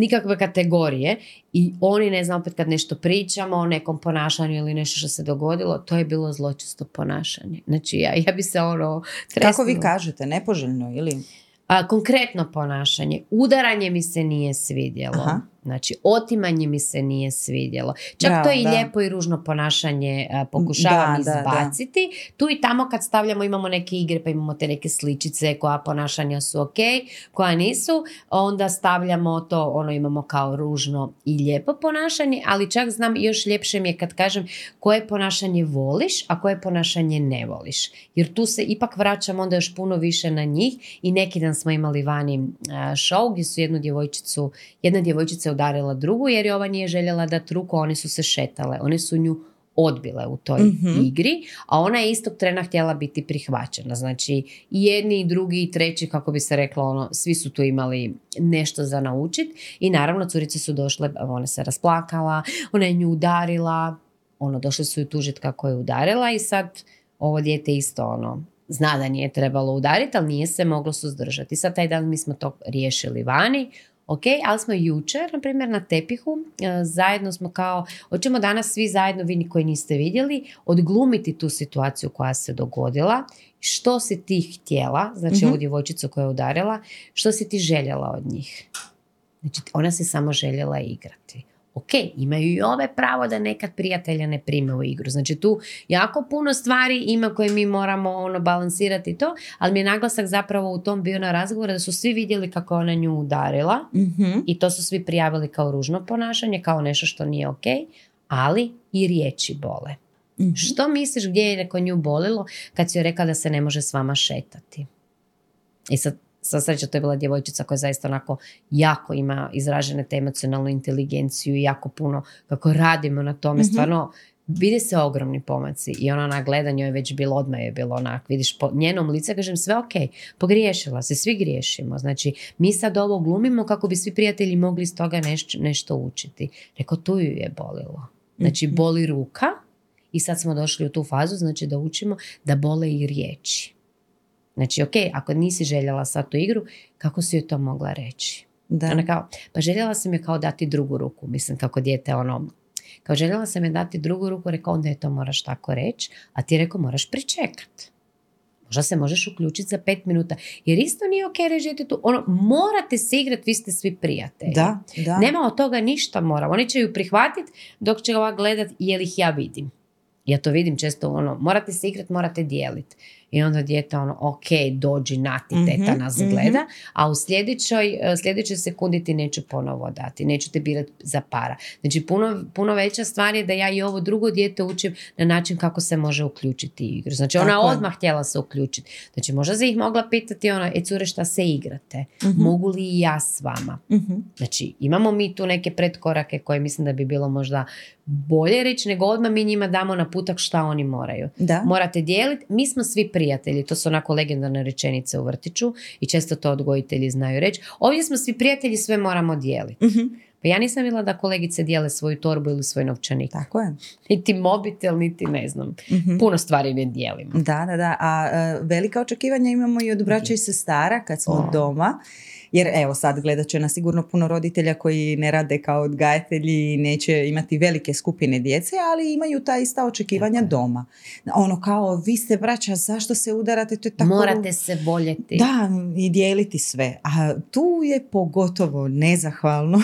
nikakve kategorije i oni, ne znam, opet kad nešto pričamo o nekom ponašanju ili nešto što se dogodilo, to je bilo zločesto ponašanje. Znači ja, ja bi se ono... Kako vi tresnula. kažete, nepoželjno ili? A, konkretno ponašanje. Udaranje mi se nije svidjelo. Aha. Znači, otimanje mi se nije svidjelo. Čak Bravo, to je i da. lijepo i ružno ponašanje a, pokušavam Da, da, da. izbaciti. Tu i tamo kad stavljamo imamo neke igre pa imamo te neke sličice koja ponašanja su ok, koja nisu, onda stavljamo to, ono imamo kao ružno i lijepo ponašanje, ali čak znam još ljepše mi je kad kažem koje ponašanje voliš, a koje ponašanje ne voliš. Jer tu se ipak vraćam onda još puno više na njih i neki dan smo imali vani a, show gdje su jednu djevojčicu, jedna djevojčica je udarila drugu jer je ova nije željela dati ruku, a one su se šetale. One su nju odbile u toj Mhm. igri, a ona je istog trena htjela biti prihvaćena. Znači i jedni i drugi i treći, kako bi se reklo, ono, svi su tu imali nešto za naučit i naravno curice su došle, ona se rasplakala, ona je nju udarila, ono, došli su ju tužiti kako je udarila i sad ovo dijete isto ono, zna da nije trebalo udariti, ali nije se moglo suzdržati. Sad taj dan mi smo to riješili vani, Ok, ali smo jučer, na primjer, na tepihu, e, zajedno smo kao, hoćemo danas svi zajedno, vi koji niste vidjeli, odglumiti tu situaciju koja se dogodila, što si ti htjela, znači Mhm. ovu djevojčicu koja je udarila, što si ti željela od njih. Znači, ona se samo željela igrati. Ok, imaju i ove pravo da nekad prijatelja ne prime u igru. Znači tu jako puno stvari ima koje mi moramo ono balansirati to, ali mi je naglasak zapravo u tom bio na razgovoru da su svi vidjeli kako je ona nju udarila Mhm. i to su svi prijavili kao ružno ponašanje, kao nešto što nije ok, ali i riječi bole. Mhm. Što misliš gdje je neko nju bolilo kad si joj rekla da se ne može s vama šetati? I sad, sa sreća to je bila djevojčica koja zaista onako jako ima izražene te emocionalnu inteligenciju i jako puno kako radimo na tome, Mhm. stvarno vide se ogromni pomaci i ona na gledanju je već bilo, odmah je bilo onak, vidiš po njenom lice, kažem sve ok, pogriješila se, svi griješimo, znači mi sad ovo glumimo kako bi svi prijatelji mogli iz toga nešto, nešto učiti. Rekao, tu ju je bolilo. Znači, Mhm. boli ruka i sad smo došli u tu fazu, znači da učimo da bole i riječi. Znači, ok, ako nisi željela sad tu igru, kako si joj to mogla reći? Da. Ona kao, pa željela sam je kao dati drugu ruku, mislim kako dijete ono, kao željela sam je dati drugu ruku, rekao onda je to moraš tako reći, a ti je rekao moraš pričekat. Možda se možeš uključiti za pet minuta. Jer isto nije ok reći djetetu, ono, morate se igrati, vi ste svi prijatelji. Da, da. Nema od toga ništa mora. Oni će ju prihvatiti dok će ova gledat jel ih ja vidim. Ja to vidim često ono, morate se igrat, morate dijeliti. I onda dijete ono, ok, dođi na ti, teta Mhm, nas mhm. gleda, a u sljedećoj, e, sljedećoj sekundi ti neću ponovo dati, neću te birati za para. Znači puno, puno veća stvar je da ja i ovo drugo dijete učim na način kako se može uključiti u igru. Znači ona Tako je. odmah htjela se uključiti. Znači možda se ih mogla pitati ono, e cure šta se igrate? Mhm. Mogu li i ja s vama? Mhm. Znači, imamo mi tu neke pretkorake koje mislim da bi bilo možda bolje reći, nego odmah mi njima damo naputak šta oni moraju. Da. Morate dijeliti, mi smo svi prijatelji, to su onako legendarne rečenice u vrtiću i često to odgojitelji znaju reći. Ovdje smo svi prijatelji, sve moramo dijeliti. Mhm. Pa ja nisam vidjela da kolegice dijele svoju torbu ili svoj novčanik. Tako je. Niti mobitel, niti ne znam. Mhm. Puno stvari ne dijelimo. Da, da, da. A e, velika očekivanja imamo i od braća i sestara kad smo O. doma. Jer evo sad gledat će nas sigurno puno roditelja koji ne rade kao odgajatelji i neće imati velike skupine djece, ali imaju ta ista očekivanja Tako je. doma. Ono kao vi ste braća, zašto se udarate? To je tako... Morate se voljeti. Da, i dijeliti sve. A tu je pogotovo nezahvalno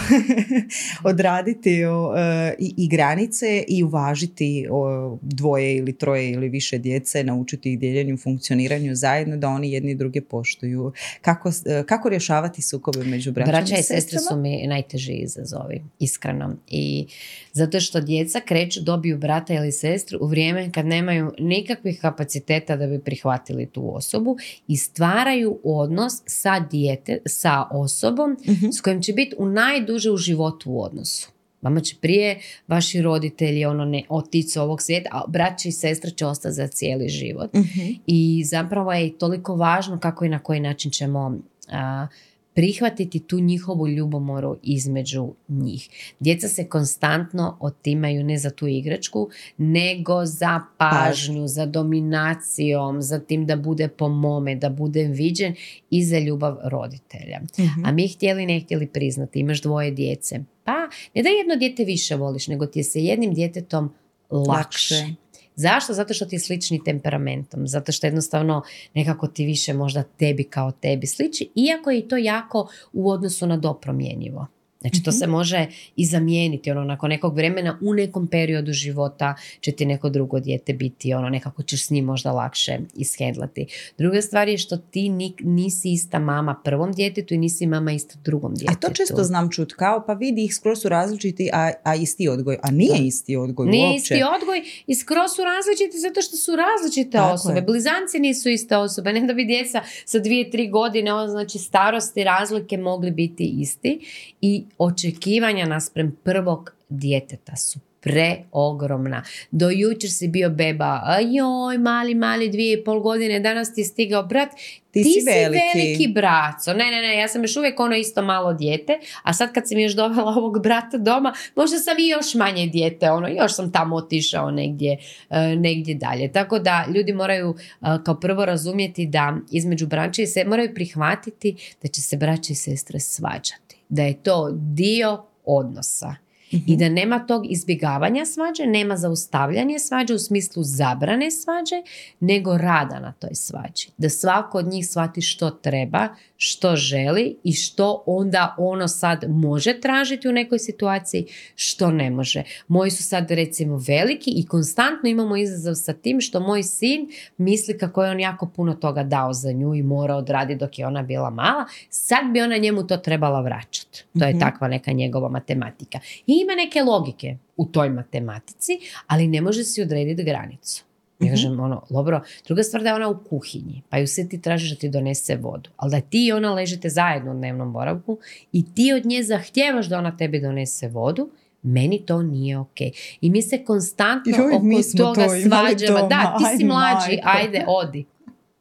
odraditi o, e, i, granice i uvažiti o, dvoje ili troje ili više djece, naučiti ih dijeljenju, funkcioniranju zajedno, da oni jedni druge poštuju. Kako, e, kako rješavati imati sukobe među braćom Braća i sestre su mi najteži izazovi, iskreno. I zato što djeca kreću, dobiju brata ili sestru u vrijeme kad nemaju nikakvih kapaciteta da bi prihvatili tu osobu i stvaraju odnos sa dijete, sa osobom Mhm. s kojim će biti u najduže u životu u odnosu. Vama će prije vaši roditelji ono ne otići ovog svijeta, a braća i sestre će ostati za cijeli život. Mhm. I zapravo je toliko važno kako i na koji način ćemo a, prihvatiti tu njihovu ljubomoru između njih. Djeca se konstantno otimaju ne za tu igračku, nego za pažnju, za dominacijom, za tim da bude po mome, da bude viđen i za ljubav roditelja. Mhm. A mi htjeli ne htjeli priznati, imaš dvoje djece. Pa ne da jedno dijete više voliš, nego ti je se jednim djetetom lakše. Lakše. Zašto? Zato što ti je slični temperamentom. Zato što jednostavno nekako ti više možda tebi kao tebi sliči. Iako je to jako u odnosu na dopromjenjivo. Znači to Mhm. se može i zamijeniti. Ono, nakon nekog vremena u nekom periodu života će ti neko drugo dijete biti. Ono, nekako ćeš s njim možda lakše ishendlati. Druga stvar je što ti ni- nisi ista mama prvom djetetu i nisi mama isto drugom A djetetu. to često znam čut kao, pa vidi ih skroz su različiti, a, a isti odgoj. A nije Da. isti odgoj Nije uopće. isti odgoj i skroz su različiti zato što su različite Tako osobe. je. Blizanci nisu iste osobe. Ne da bi djeca sa dvije, tri godine, ono znači starosti, razlike mogli biti isti. I očekivanja naspram prvog djeteta su preogromna. Do jučer si bio beba, joj, mali, mali, dvije i pol godine, danas ti je stigao brat, Ti ti, si si veliki. veliki. braco. Ne, ne, ne, ja sam još uvijek ono isto malo dijete, a sad kad sam još dovela ovog brata doma, možda sam i još manje dijete, ono, još sam tamo otišao negdje, e, negdje dalje. Tako da ljudi moraju e, kao prvo razumjeti da između braća i se moraju prihvatiti da će se braća i sestre svađati. Da je to dio odnosa. I da nema tog izbjegavanja svađe, nema zaustavljanja svađe u smislu zabrane svađe, nego rada na toj svađi. Da svako od njih shvati što treba, što želi i što onda ono sad može tražiti u nekoj situaciji, što ne može. Moji su sad recimo veliki i konstantno imamo izazov sa tim što moj sin misli kako je on jako puno toga dao za nju i mora odraditi dok je ona bila mala. Sad bi ona njemu to trebala vraćati. To je Mhm. takva neka njegova matematika. I ima neke logike u toj matematici, ali ne može si odrediti granicu. Ja Mhm. kažem, ono, dobro, druga stvar da je ona u kuhinji, pa ju se ti tražiš da ti donese vodu. Ali da ti i ona ležite zajedno u dnevnom boravku i ti od nje zahtijevaš da ona tebi donese vodu, meni to nije ok. I mi se konstantno Joj, oko toga to svađamo. Da, ti si mlađi, majko. ajde, odi.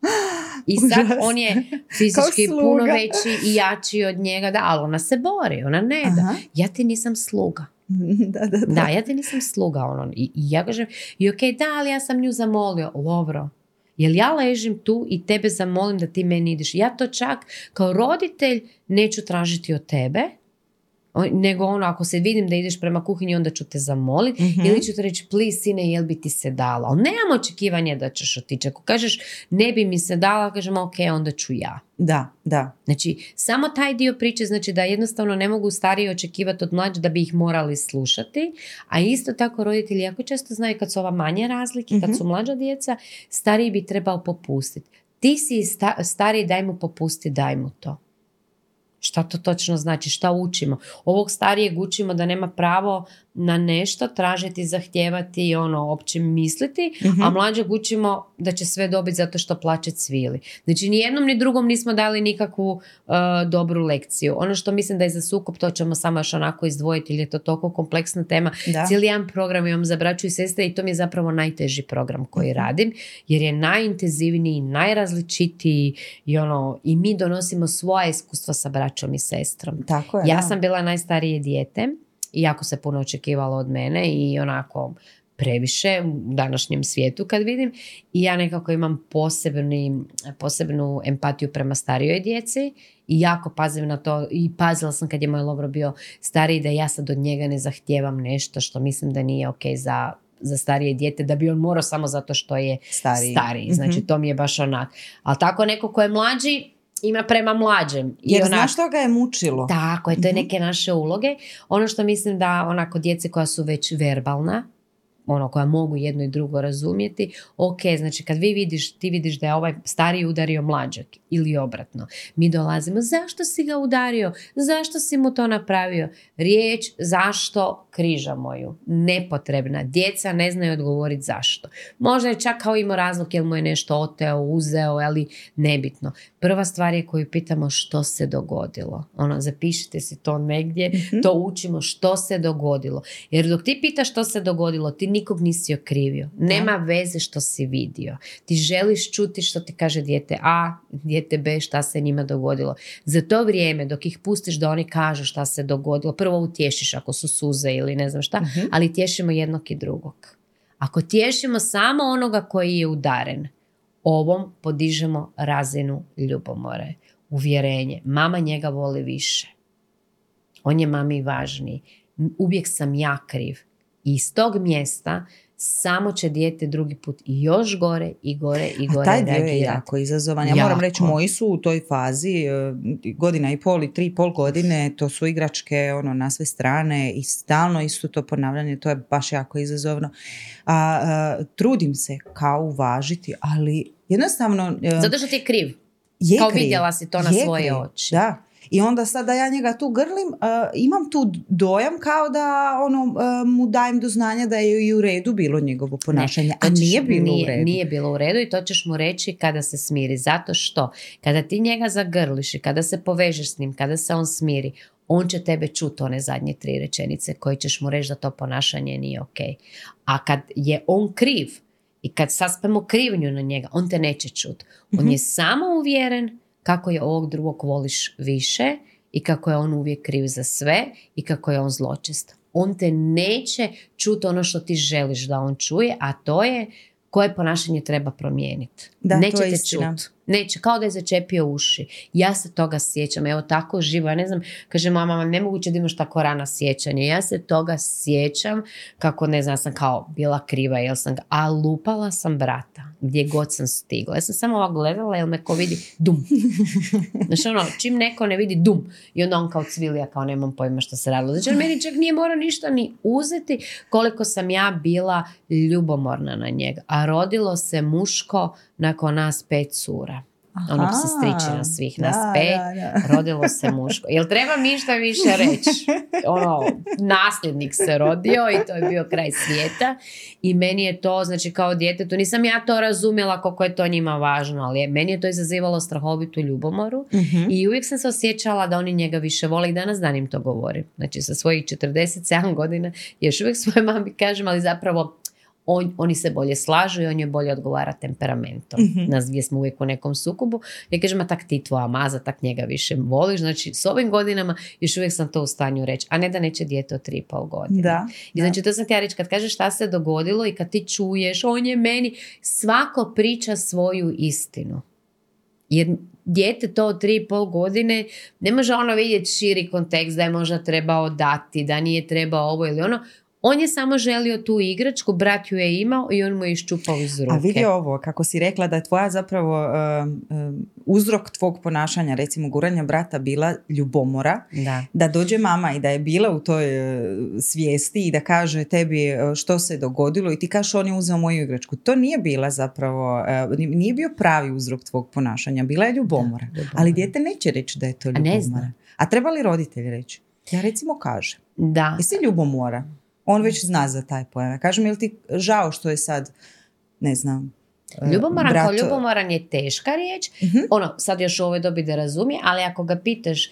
I sad Užasno. on je fizički puno veći i jači od njega, da, ali ona se bori, ona ne da. Aha. Ja ti nisam sluga. da, da, da. Da, ja ti nisam sluga. Ono. I, I ja kažem, i ok, da, ali ja sam nju zamolio. Dobro. Jel ja ležim tu i tebe zamolim da ti meni ideš? Ja to čak kao roditelj neću tražiti od tebe, nego ono, ako se vidim da ideš prema kuhinji, onda ću te zamoliti. Mhm. Ili ću ti reći, please, sine, jel bi ti se dala? Ali nemam očekivanja da ćeš otići. Ako kažeš, ne bi mi se dala, kažem, ok, onda ću ja. Da, da. Znači, samo taj dio priče znači da jednostavno ne mogu stariji očekivati od mlađe da bi ih morali slušati, a isto tako roditelji jako često znaju kad su ova manje razlike, Mhm. kad su mlađa djeca, stariji bi trebao popustiti. Ti si sta- stariji, daj mu popusti, daj mu to. Šta to točno znači? Šta učimo? Ovog starijeg učimo da nema pravo na nešto, tražiti, zahtijevati i ono, opće misliti, Mhm. a mlađeg učimo da će sve dobiti zato što plaće cvili. Znači, ni jednom ni drugom nismo dali nikakvu uh, dobru lekciju. Ono što mislim da je za sukob, to ćemo samo još onako izdvojiti, jer je to toliko kompleksna tema. Da. Cijeli jedan program imam za braću i sestre i to mi je zapravo najteži program Mhm. koji radim, jer je najintenzivniji, najrazličitiji i ono, i mi donosimo svoja iskustva sa braćom i sestrom. Tako je, Ja da. sam bila najstarije dijete i jako se puno očekivalo od mene i onako previše u današnjem svijetu kad vidim i ja nekako imam posebni, posebnu empatiju prema starijoj djeci i jako pazim na to i pazila sam kad je moj Lovro bio stariji da ja sad od njega ne zahtijevam nešto što mislim da nije ok za za starije dijete, da bi on morao samo zato što je Stariji. stariji. Znači, Mhm. to mi je baš onak. Ali tako neko ko je mlađi, ima prema mlađem. I Jer onak- znaš što ga je mučilo? tako je, to je Mhm. neke naše uloge. Ono što mislim da onako djece koja su već verbalna, ono koja mogu jedno i drugo razumjeti, ok, znači kad vi vidiš, ti vidiš da je ovaj stariji udario mlađak ili obratno, mi dolazimo, zašto si ga udario, zašto si mu to napravio, riječ zašto križamo ju, nepotrebna, djeca ne znaju odgovoriti zašto. Možda je čak kao imao razlog jer mu je nešto oteo, uzeo, ali nebitno. Prva stvar je koju pitamo što se dogodilo. Ono, zapišite si to negdje, to učimo što se dogodilo. Jer dok ti pitaš što se dogodilo, ti nikog nisi okrivio. Nema veze što si vidio. Ti želiš čuti što ti kaže dijete A, dijete B, šta se njima dogodilo. Za to vrijeme, dok ih pustiš da oni kažu šta se dogodilo, prvo utješiš ako su suze ili ne znam šta, ali tješimo jednog i drugog. Ako tješimo samo onoga koji je udaren, ovom podižemo razinu ljubomore. Uvjerenje. Mama njega voli više. On je mami važniji. Uvijek sam ja kriv. I iz tog mjesta samo će dijete drugi put još gore i gore i gore A taj dio je jako izazovan. Ja moram Jako. reći, moji su u toj fazi e, godina i pol i tri i pol godine, to su igračke ono, na sve strane i stalno isto to ponavljanje, to je baš jako izazovno. A, a, trudim se kao uvažiti, ali jednostavno... e, Zato što ti je kriv. je kao kriv. vidjela si to na Je svoje kriv, oči. Da. I onda sad da ja njega tu grlim, a, imam tu dojam kao da ono, a, mu dajem do znanja da je i u redu bilo njegovo ponašanje, a nije bilo nije, u redu. Nije bilo u redu i to ćeš mu reći kada se smiri. Zato što kada ti njega zagrliš i kada se povežeš s njim, kada se on smiri, on će tebe čuti one zadnje tri rečenice koje ćeš mu reći da to ponašanje nije ok. A kad je on kriv i kad saspemo krivnju na njega, on te neće čut. On Mhm. je samo uvjeren kako je ovog drugog voliš više i kako je on uvijek kriv za sve i kako je on zločest. On te neće čuti ono što ti želiš da on čuje, a to je koje ponašanje treba promijeniti. Da, to Neće je te istina. Neće, kao da je začepio uši. Ja se toga sjećam, evo tako živo, ja ne znam, kaže mama, ma nemoguće da imaš tako rana sjećanje. Ja se toga sjećam kako, ne znam, ja sam kao bila kriva, jel sam ga, a lupala sam brata, gdje god sam stigla. Ja sam samo ovako gledala, jel me ko vidi, dum. Znači ono, čim neko ne vidi, dum. I onda on kao cvilija, kao nemam pojma što se radilo. Znači on meni čak nije morao ništa ni uzeti koliko sam ja bila ljubomorna na njega. A rodilo se muško nakon nas pet cura. Ono Aha, sestričina svih da, nas pet, da, da. rodilo se muško. Jel treba mi šta više reći? Ono, nasljednik se rodio i to je bio kraj svijeta. I meni je to, znači kao djetetu, nisam ja to razumjela koliko je to njima važno, ali je, meni je to izazivalo strahovitu ljubomoru. Mhm. I uvijek sam se osjećala da oni njega više vole i danas dan im to govorim. Znači sa svojih 47 godina još uvijek svoje mami kažem, ali zapravo on, oni se bolje slažu i on je bolje odgovara temperamentom. Mhm. Nas gdje smo uvijek u nekom sukobu. Ja kažem, a tak ti tvoja maza, tak njega više voliš. Znači s ovim godinama još uvijek sam to u stanju reći, a ne da neće dijete od 3,5 godine. Da, I da. znači to sam htjela reći, kad kažeš šta se dogodilo i kad ti čuješ, on je meni, svako priča svoju istinu. Jer dijete to od tri i pol godine ne može ono vidjeti širi kontekst da je možda trebao dati, da nije trebao ovo ili ono. On je samo želio tu igračku, brat ju je imao i on mu je iščupao iz ruke. A vidi ovo, kako si rekla da je tvoja zapravo um, um, uzrok tvog ponašanja, recimo guranja brata, bila ljubomora, Da. da dođe mama i da je bila u toj e, svijesti i da kaže tebi e, što se dogodilo i ti kažeš on je uzeo moju igračku. To nije bila zapravo, e, nije bio pravi uzrok tvog ponašanja, bila je ljubomora. Da, ljubomora. Ali dijete neće reći da je to A ne ljubomora. zna. A treba li roditelj reći? Ja recimo kažem, Da. jesi ljubomora? On već zna za taj pojam. Ja kažem, je li ti žao što je sad, ne znam, e, Ljubomoran kao brat- ljubomoran je teška riječ. Mhm. Ono, sad još u ovoj dobi da razumije, ali ako ga pitaš, uh,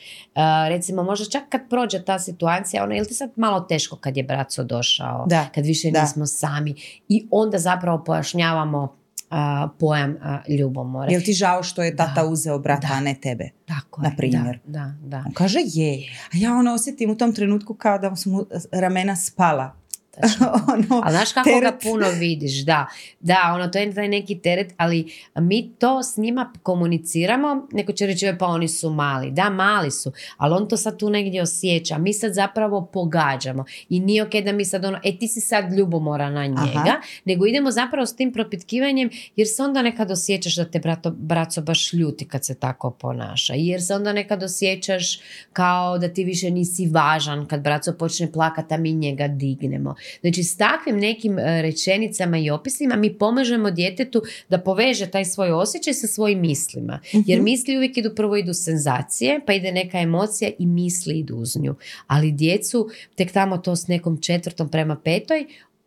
recimo možda čak kad prođe ta situacija, ono, je li ti sad malo teško kad je braco došao, Da, kad više da. nismo sami i onda zapravo pojašnjavamo uh, pojam uh, ljubomore. Je li ti žao što je tata Da. uzeo brata, Da. a ne tebe? Tako na je, primjer? Da, da, da. On kaže je. A ja ono osjetim u tom trenutku kao da su mu ramena spala. Točno. ono, Ali znaš kako ga teret. puno vidiš, da. Da, ono, to je taj neki teret, ali mi to s njima komuniciramo, neko će reći, "E, pa oni su mali. Da, mali su, ali on to sad tu negdje osjeća. Mi sad zapravo pogađamo. I nije ok da mi sad ono, e ti si sad ljubomora na njega, Aha. nego idemo zapravo s tim propitkivanjem, jer se onda nekad osjećaš da te brato, braco baš ljuti kad se tako ponaša. Jer se onda nekad osjećaš kao da ti više nisi važan kad braco počne plakati, a mi njega dignemo. Znači s takvim nekim e, rečenicama i opisima mi pomažemo djetetu da poveže taj svoj osjećaj sa svojim mislima. Jer misli uvijek idu, prvo idu senzacije, pa ide neka emocija i misli idu uz nju. Ali djecu tek tamo to s nekom četvrtom prema petoj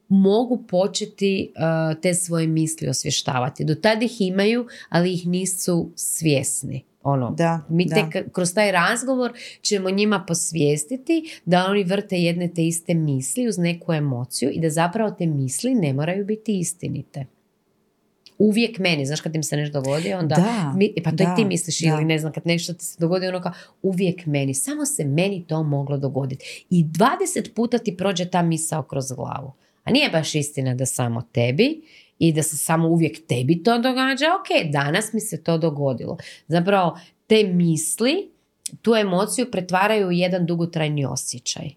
mogu početi uh, te svoje misli osvještavati. Do tada ih imaju, ali ih nisu svjesni. Ono, Da, mi da. tek kroz taj razgovor ćemo njima posvijestiti da oni vrte jedne te iste misli uz neku emociju i da zapravo te misli ne moraju biti istinite. Uvijek meni, znaš kad im se nešto dogodi, onda Da, mi, pa to da, i ti misliš da. ili ne znam, kad nešto ti se dogodi, ono kao uvijek meni, samo se meni to moglo dogoditi. I 20 puta ti prođe ta misao kroz glavu. A nije baš istina da samo tebi i da se samo uvijek tebi to događa. Ok, danas mi se to dogodilo. Zapravo, te misli tu emociju pretvaraju u jedan dugotrajni osjećaj.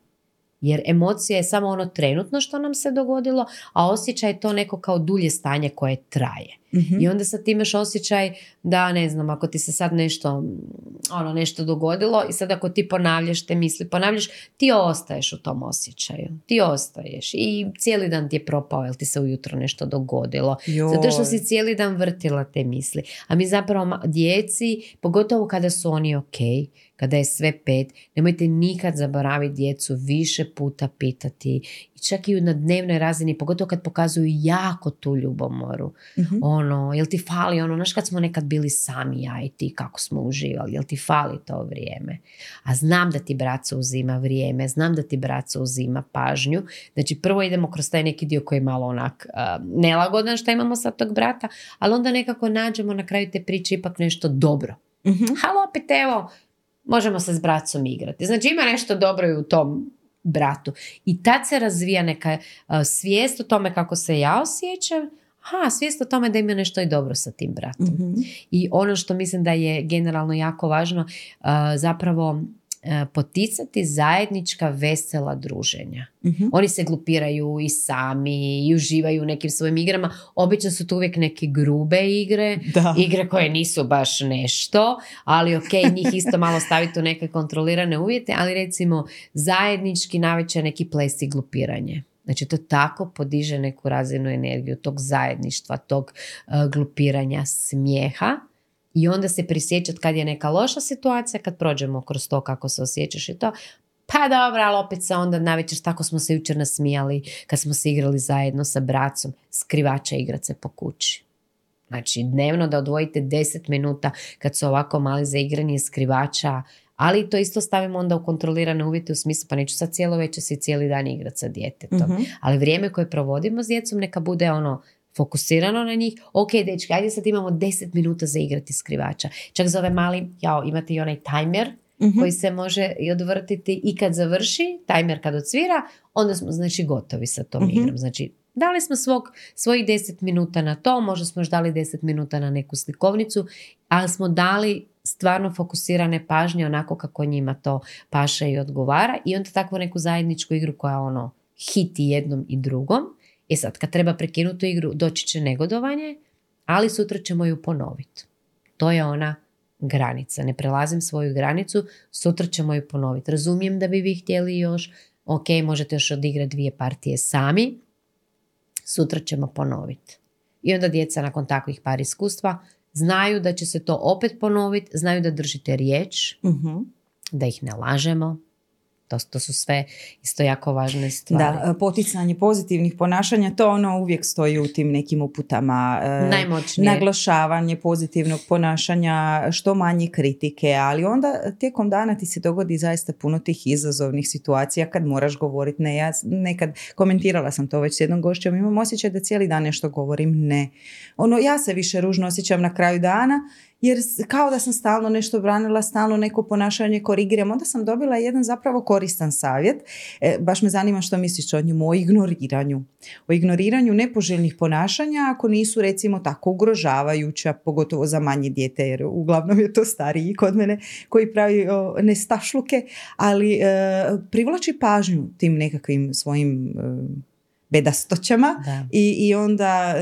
Jer emocija je samo ono trenutno što nam se dogodilo, a osjećaj je to neko kao dulje stanje koje traje. Mhm. I onda sad ti imaš osjećaj da, ne znam, ako ti se sad nešto, ono, nešto dogodilo i sad ako ti ponavljaš te misli, ponavljaš, ti ostaješ u tom osjećaju. Ti ostaješ i cijeli dan ti je propao, jel ti se ujutro nešto dogodilo. Zato što si Joj. cijeli dan vrtila te misli. A mi zapravo djeci, pogotovo kada su oni ok, kada je sve pet, nemojte nikad zaboraviti djecu više puta pitati. Čak i na dnevnoj razini, pogotovo kad pokazuju jako tu ljubomoru. Mhm. Ono, jel ti fali ono, znaš kad smo nekad bili sami ja i ti, kako smo uživali, jel ti fali to vrijeme? A znam da ti braco uzima vrijeme, znam da ti braco uzima pažnju. Znači prvo idemo kroz taj neki dio koji je malo onak a, nelagodan što imamo sa tog brata, ali onda nekako nađemo na kraju te priče ipak nešto dobro. Mhm. Ali opet evo, možemo se s bracom igrati. Znači ima nešto dobro i u tom bratu. I tad se razvija neka a, svijest o tome kako se ja osjećam, Aha, svijest o tome da ima nešto i dobro sa tim bratom. Mhm. I ono što mislim da je generalno jako važno, uh, zapravo poticati zajednička vesela druženja. Mhm. Oni se glupiraju i sami i uživaju u nekim svojim igrama. Obično su to uvijek neke grube igre, Da. igre koje nisu baš nešto, ali ok, njih isto malo staviti u neke kontrolirane uvjete, ali recimo zajednički navečer neki ples i glupiranje. Znači to tako podiže neku razinu energiju tog zajedništva, tog uh, glupiranja, smijeha i onda se prisjećati kad je neka loša situacija, kad prođemo kroz to kako se osjećaš i to, pa dobro, ali opet se onda navečer, tako smo se jučer nasmijali kad smo se igrali zajedno sa bracom, skrivača igrat se po kući. Znači, dnevno da odvojite 10 minuta kad su ovako mali za igranje skrivača, ali to isto stavimo onda u kontrolirane uvjete u smislu, pa neću sad cijelo večer se cijeli dan igrati sa djetetom. Mhm. Ali vrijeme koje provodimo s djecom neka bude ono fokusirano na njih. Ok, dečki, ajde sad imamo 10 minuta za igrati skrivača. Čak za ove mali, jao, imate i onaj timer Mhm. koji se može i odvrtiti i kad završi, timer kad odsvira, onda smo znači gotovi sa tom Mhm. igrom. Znači, dali smo svog, svojih 10 minuta na to, možda smo još dali 10 minuta na neku slikovnicu, ali smo dali stvarno fokusirane pažnje onako kako njima to paše i odgovara i onda takvu neku zajedničku igru koja ono hiti jednom i drugom. I sad kad treba prekinuti igru doći će negodovanje, ali sutra ćemo ju ponoviti. To je ona granica. Ne prelazim svoju granicu, sutra ćemo ju ponoviti. Razumijem da bi vi htjeli još, ok, možete još odigrati dvije partije sami, sutra ćemo ponoviti. I onda djeca nakon takvih par iskustva znaju da će se to opet ponoviti, znaju da držite riječ, Mhm. da ih ne lažemo. To, to su sve isto jako važne stvari. Da, poticanje pozitivnih ponašanja, to ono uvijek stoji u tim nekim uputama. e, Najmoćnije. Naglašavanje pozitivnog ponašanja, što manje kritike, ali onda tijekom dana ti se dogodi zaista puno tih izazovnih situacija kad moraš govoriti ne. Ja nekad komentirala sam to već s jednom gošćom, imam osjećaj da cijeli dan nešto govorim ne. Ono, ja se više ružno osjećam na kraju dana jer kao da sam stalno nešto branila, stalno neko ponašanje korigiram. Onda sam dobila jedan zapravo koristan savjet. E, baš me zanima što misliš o njemu, o ignoriranju. O ignoriranju nepoželjnih ponašanja ako nisu recimo tako ugrožavajuća, pogotovo za manje dijete, jer uglavnom je to stariji kod mene koji pravi o, nestašluke, ali e, privlači pažnju tim nekakvim svojim e, bedastoćama Da. i, i onda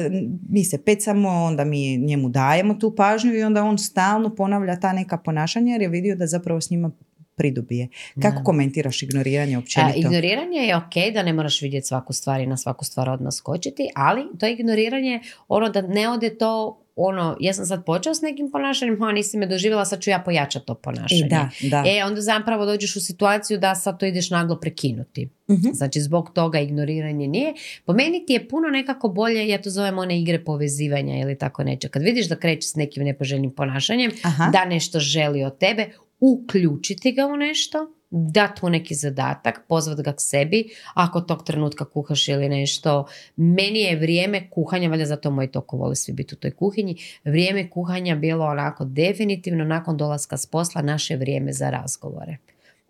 mi se pecamo, onda mi njemu dajemo tu pažnju i onda on stalno ponavlja ta neka ponašanja jer je vidio da zapravo s njima pridobije. Kako Da. komentiraš ignoriranje A, općenito? ignoriranje je ok da ne moraš vidjeti svaku stvar i na svaku stvar odmah skočiti, ali to ignoriranje, ono da ne ode to ono, ja sam sad počeo s nekim ponašanjem, a nisi me doživjela, sad ću ja pojačati to ponašanje. Da, da. E, onda zapravo dođeš u situaciju da sad to ideš naglo prekinuti. Mhm. Znači, zbog toga ignoriranje nije. Po meni ti je puno nekako bolje, ja to zovem one igre povezivanja ili tako neće. Kad vidiš da kreće s nekim nepoželjnim ponašanjem, Aha. da nešto želi od tebe, uključiti ga u nešto, dati mu neki zadatak, pozvat ga k sebi, ako tog trenutka kuhaš ili nešto. Meni je vrijeme kuhanja, valjda zato moji toko vole svi biti u toj kuhinji, vrijeme kuhanja bilo onako definitivno nakon dolaska s posla naše vrijeme za razgovore.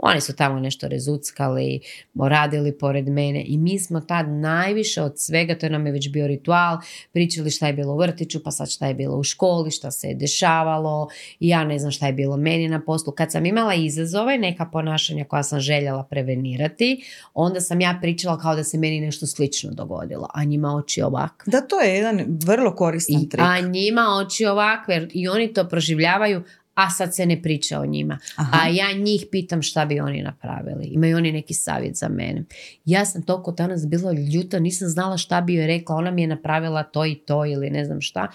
Oni su tamo nešto rezuckali, radili pored mene i mi smo tad najviše od svega, to je nam je već bio ritual, pričali šta je bilo u vrtiću, pa sad šta je bilo u školi, šta se je dešavalo, i ja ne znam šta je bilo meni na poslu. Kad sam imala izazove, neka ponašanja koja sam željela prevenirati, onda sam ja pričala kao da se meni nešto slično dogodilo, a njima oči ovakve. Da, to je jedan vrlo koristan trik. a njima oči ovakve i oni to proživljavaju, a sad se ne priča o njima. Aha. A ja njih pitam šta bi oni napravili. Imaju oni neki savjet za mene. Ja sam toliko danas bila ljuta, nisam znala šta bi joj rekla. Ona mi je napravila to i to ili ne znam šta.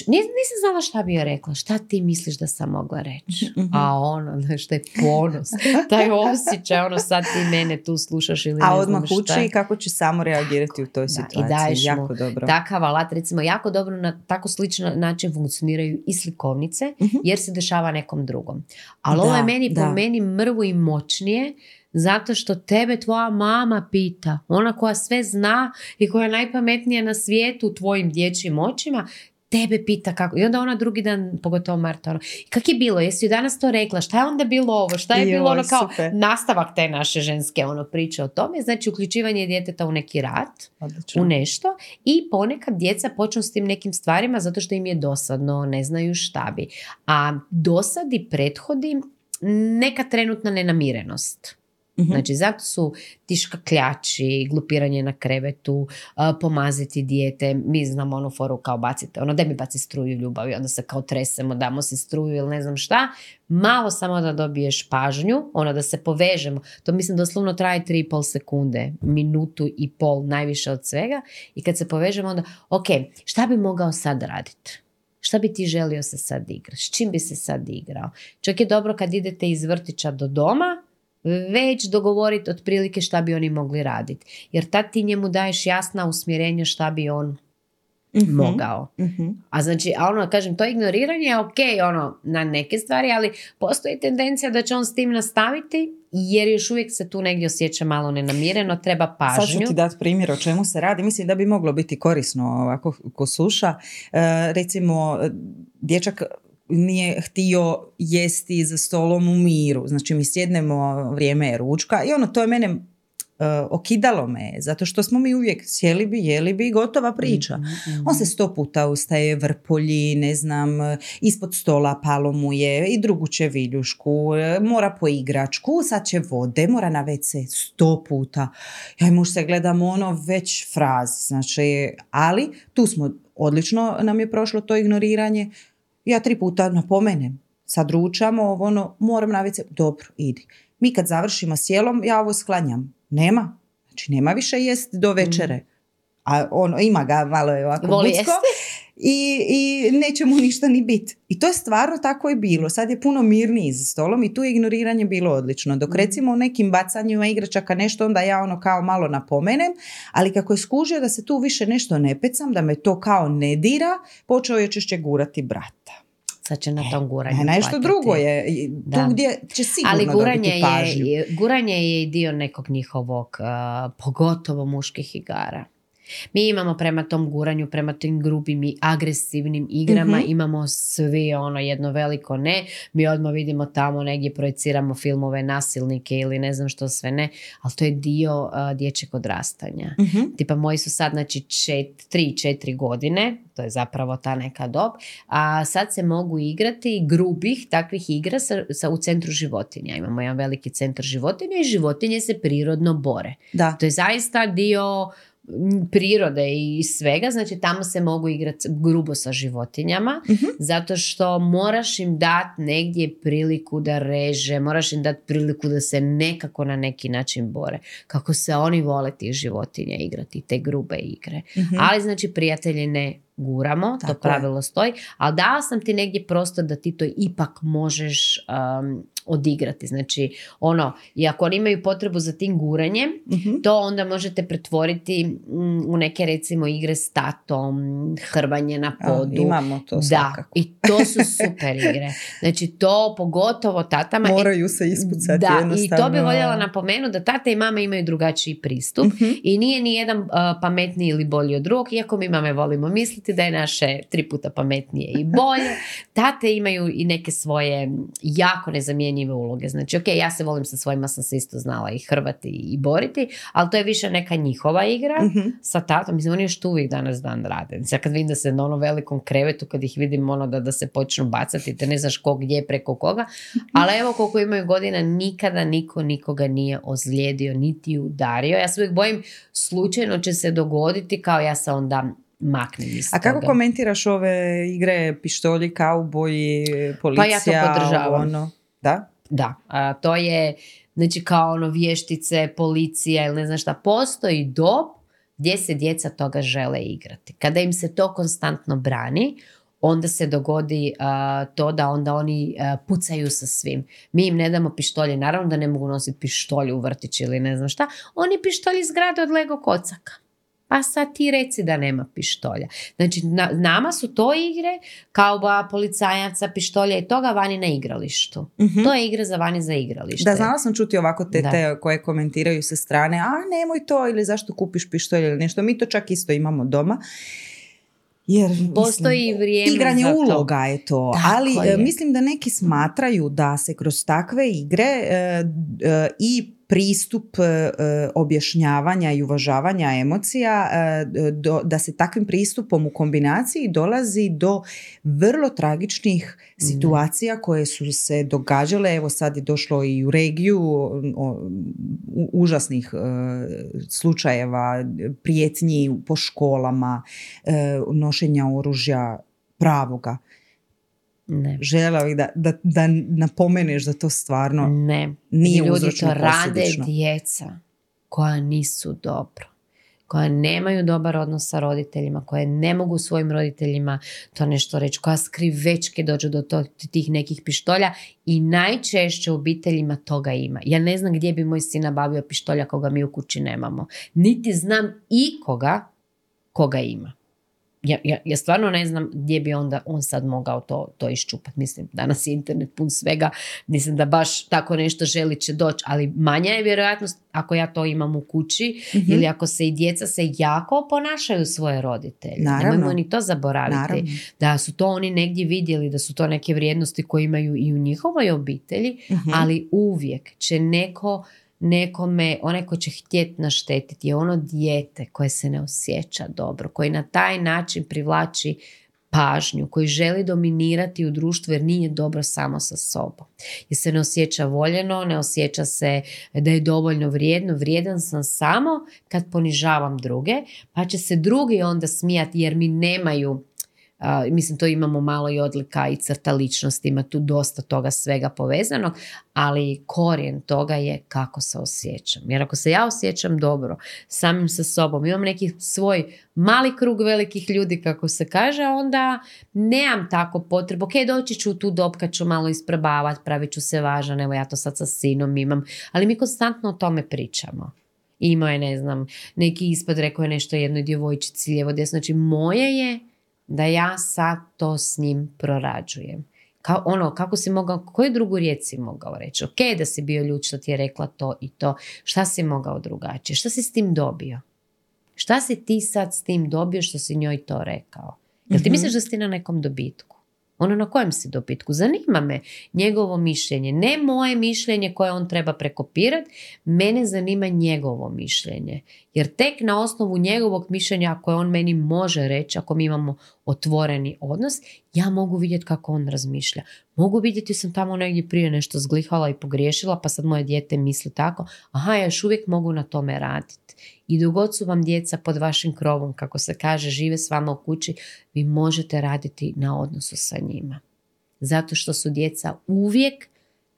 Nisam znala šta bi joj rekla. Šta ti misliš da sam mogla reći? Mhm. A ono, znaš, taj ponos, taj osjećaj, ono sad ti mene tu slušaš ili A ne odmah znam šta. uči kako će samo reagirati u toj Da, situaciji. i daješ mu jako dobro. Takav alat, recimo, jako dobro na tako sličan način funkcioniraju i slikovnice, Mhm. jer se dešava nekom drugom. Ali ovo je Da, meni, po da. meni mrvu i moćnije, zato što tebe tvoja mama pita, ona koja sve zna i koja je najpametnija na svijetu u tvojim dječjim očima, tebe pita kako. I onda ona drugi dan, pogotovo Marta, ono, kak je bilo, jesi joj danas to rekla, šta je onda bilo ovo, šta je bilo ono kao super. nastavak te naše ženske ono priče o tome, znači uključivanje djeteta u neki rat, Odlično. u nešto i ponekad djeca počnu s tim nekim stvarima zato što im je dosadno, ne znaju šta bi. A dosadi prethodi neka trenutna nenamirenost. Mhm. Znači, zato su ti škakljači, glupiranje na krevetu, a, pomaziti dijete, mi znamo onu foru kao bacite, ono da mi baci struju ljubavi, onda se kao tresemo, damo si struju ili ne znam šta, malo samo da dobiješ pažnju, ono da se povežemo, to mislim doslovno traje 3,5 sekunde, minutu i pol najviše od svega i kad se povežemo onda, ok, šta bi mogao sad raditi? Šta bi ti želio se sad igrati? S čim bi se sad igrao? Čak je dobro kad idete iz vrtića do doma, već dogovoriti otprilike šta bi oni mogli raditi. Jer tad ti njemu daješ jasna usmjerenja šta bi on Mhm. mogao. Mhm. A znači, a ono, kažem, to ignoriranje je ok, ono, na neke stvari, ali postoji tendencija da će on s tim nastaviti, jer još uvijek se tu negdje osjeća malo nenamireno, treba Sad ću pažnju. ti dati primjer o čemu se radi. Mislim da bi moglo biti korisno ovako ko sluša. E, recimo, e, dječak nije htio jesti za stolom u miru. Znači mi sjednemo, vrijeme je ručka i ono, to je mene e, okidalo me, zato što smo mi uvijek sjeli bi, jeli bi, gotova priča. Mhm. On se sto puta ustaje, vrpolji, ne znam, ispod stola palo mu je i drugu će viljušku, e, mora po igračku, sad će vode, mora na WC sto puta. Ja i muž se gledamo ono već fraz, znači, ali tu smo, odlično nam je prošlo to ignoriranje. Ja tri puta napomenem, sad ručamo, ovo ono, moram na WC, dobro, idi. Mi kad završimo s jelom, ja ovo sklanjam. Nema. Znači, nema više jest do večere. A ono, ima ga, malo je ovako Voli bucko. I, I neće mu ništa ni biti. I to je stvarno tako je bilo. Sad je puno mirniji za stolom i tu je ignoriranje bilo odlično. Dok recimo u nekim bacanjima igračaka nešto, onda ja ono kao malo napomenem, ali kako je skužio da se tu više nešto ne pecam, da me to kao ne dira, počeo je češće gurati brata. Sad će na tom guranju A nešto drugo je, i Da. tu gdje će sigurno Ali guranje dobiti pažnju. je, guranje je i dio nekog njihovog, pogotovo muških igara. Mi imamo prema tom guranju, prema tim grubim i agresivnim igrama, Mhm. imamo svi ono jedno veliko ne. Mi odmah vidimo tamo negdje projeciramo filmove nasilnike ili ne znam što sve ne, ali to je dio a, dječjeg odrastanja. Mhm. Tipa moji su sad znači čet, tri, četiri godine, to je zapravo ta neka dob, a sad se mogu igrati grubih takvih igra sa, sa- u centru životinja. Imamo jedan veliki centar životinja i životinje se prirodno bore. Da. To je zaista dio prirode i svega, znači tamo se mogu igrati grubo sa životinjama, Mhm. zato što moraš im dati negdje priliku da reže, moraš im dati priliku da se nekako na neki način bore. Kako se oni vole tih životinja igrati, te grube igre. Mhm. Ali znači prijatelji ne guramo, Tako to pravilo stoji, ali dala sam ti negdje prostor da ti to ipak možeš um, odigrati. Znači, ono, i ako oni imaju potrebu za tim guranjem, Mhm. to onda možete pretvoriti mm, u neke recimo igre s tatom, hrvanje na A, podu. imamo to da, svakako. i to su super igre. Znači to pogotovo tatama. Moraju se ispucati Da, i jednostavno. to bi voljela napomenuti da tata i mama imaju drugačiji pristup Mhm. i nije ni jedan uh, pametniji ili bolji od drugog, iako mi mame volimo misliti da je naše tri puta pametnije i bolje. Tate imaju i neke svoje jako nezamjenjive uloge. Znači, ok, ja se volim sa svojima, sam se isto znala i hrvati i boriti, ali to je više neka njihova igra Mhm. sa tatom. Mislim, oni još to uvijek danas dan rade. Znači, ja kad vidim da se na onom velikom krevetu, kad ih vidim ono da, da se počnu bacati, te ne znaš ko gdje preko koga, ali evo koliko imaju godina, nikada niko nikoga nije ozlijedio, niti udario. Ja se uvijek bojim, slučajno će se dogoditi kao ja se onda maknem iz A kako toga. komentiraš ove igre pištolji, kauboji, policija? Pa ja to podržavam. Ono? Da? Da, a, to je znači kao ono vještice, policija ili ne znam šta. Postoji dob gdje se djeca toga žele igrati. Kada im se to konstantno brani, onda se dogodi a, to da onda oni a, pucaju sa svim. Mi im ne damo pištolje, naravno da ne mogu nositi pištolje u vrtić ili ne znam šta. Oni pištolji zgrade od Lego kocaka. Pa sad ti reci da nema pištolja. Znači, na- nama su to igre kao ba policajaca, pištolja i toga vani na igralištu. Mhm. To je igra za vani za igralište. Da, znala sam čuti ovako tete koje komentiraju sa strane, a nemoj to ili zašto kupiš pištolj ili nešto. Mi to čak isto imamo doma. Jer, mislim, Postoji vrijeme Igranje za to. uloga je to, Tako ali je. e, mislim da neki smatraju da se kroz takve igre e, e, i pristup e, e, objašnjavanja i uvažavanja emocija, e, do- da se takvim pristupom u kombinaciji dolazi do vrlo tragičnih situacija koje su se događale, evo sad je došlo i u regiju o, u- užasnih e, slučajeva prijetnji po školama, e, nošenja oružja pravoga. Ne. Željela bih da, da, da napomeneš da to stvarno Ne. nije Ljudi to rade posljedično. djeca koja nisu dobro koja nemaju dobar odnos sa roditeljima, koje ne mogu svojim roditeljima to nešto reći, koja skrivečke dođu do to- tih nekih pištolja i najčešće u obiteljima toga ima. Ja ne znam gdje bi moj sin nabavio pištolja koga mi u kući nemamo. Niti znam ikoga koga ima. Ja, ja, ja stvarno ne znam gdje bi onda on sad mogao to, to iščupati. Mislim, danas je internet pun svega. Mislim da baš tako nešto želi će doći, ali manja je vjerojatnost ako ja to imam u kući Mhm. ili ako se i djeca se jako ponašaju svoje roditelje. Naravno. Nemojmo ni to zaboraviti. Naravno. Da su to oni negdje vidjeli, da su to neke vrijednosti koje imaju i u njihovoj obitelji, Mhm. ali uvijek će neko nekome, onaj ko će htjeti naštetiti je ono dijete koje se ne osjeća dobro, koji na taj način privlači pažnju, koji želi dominirati u društvu jer nije dobro samo sa sobom. Jer se ne osjeća voljeno, ne osjeća se da je dovoljno vrijedno, vrijedan sam samo kad ponižavam druge, pa će se drugi onda smijati jer mi nemaju mislim to imamo malo i odlika i crta ličnosti, ima tu dosta toga svega povezanog, ali korijen toga je kako se osjećam. Jer ako se ja osjećam dobro samim sa sobom, imam neki svoj mali krug velikih ljudi kako se kaže, onda nemam tako potrebu, ok, doći ću u tu dob kad ću malo isprobavati, pravit ću se važan, evo ja to sad sa sinom imam, ali mi konstantno o tome pričamo. Imao je, ne znam, neki ispad, rekao je nešto jednoj djevojčici lijevo desno, znači moje je da ja sad to s njim prorađujem. Kao, ono, kako si mogao, koju drugu riječ si mogao reći? Ok, da si bio ljud što ti je rekla to i to. Šta si mogao drugačije? Šta si s tim dobio? Šta si ti sad s tim dobio što si njoj to rekao? Jel ti Mhm. misliš da si na nekom dobitku? Ono na kojem si dobitku? Zanima me njegovo mišljenje. Ne moje mišljenje koje on treba prekopirati, mene zanima njegovo mišljenje. Jer tek na osnovu njegovog mišljenja koje on meni može reći, ako mi imamo otvoreni odnos, ja mogu vidjeti kako on razmišlja. Mogu vidjeti sam tamo negdje prije nešto zglihala i pogriješila, pa sad moje dijete misli tako. Aha, ja još uvijek mogu na tome raditi. I dogod su vam djeca pod vašim krovom, kako se kaže, žive s vama u kući, vi možete raditi na odnosu sa njima. Zato što su djeca uvijek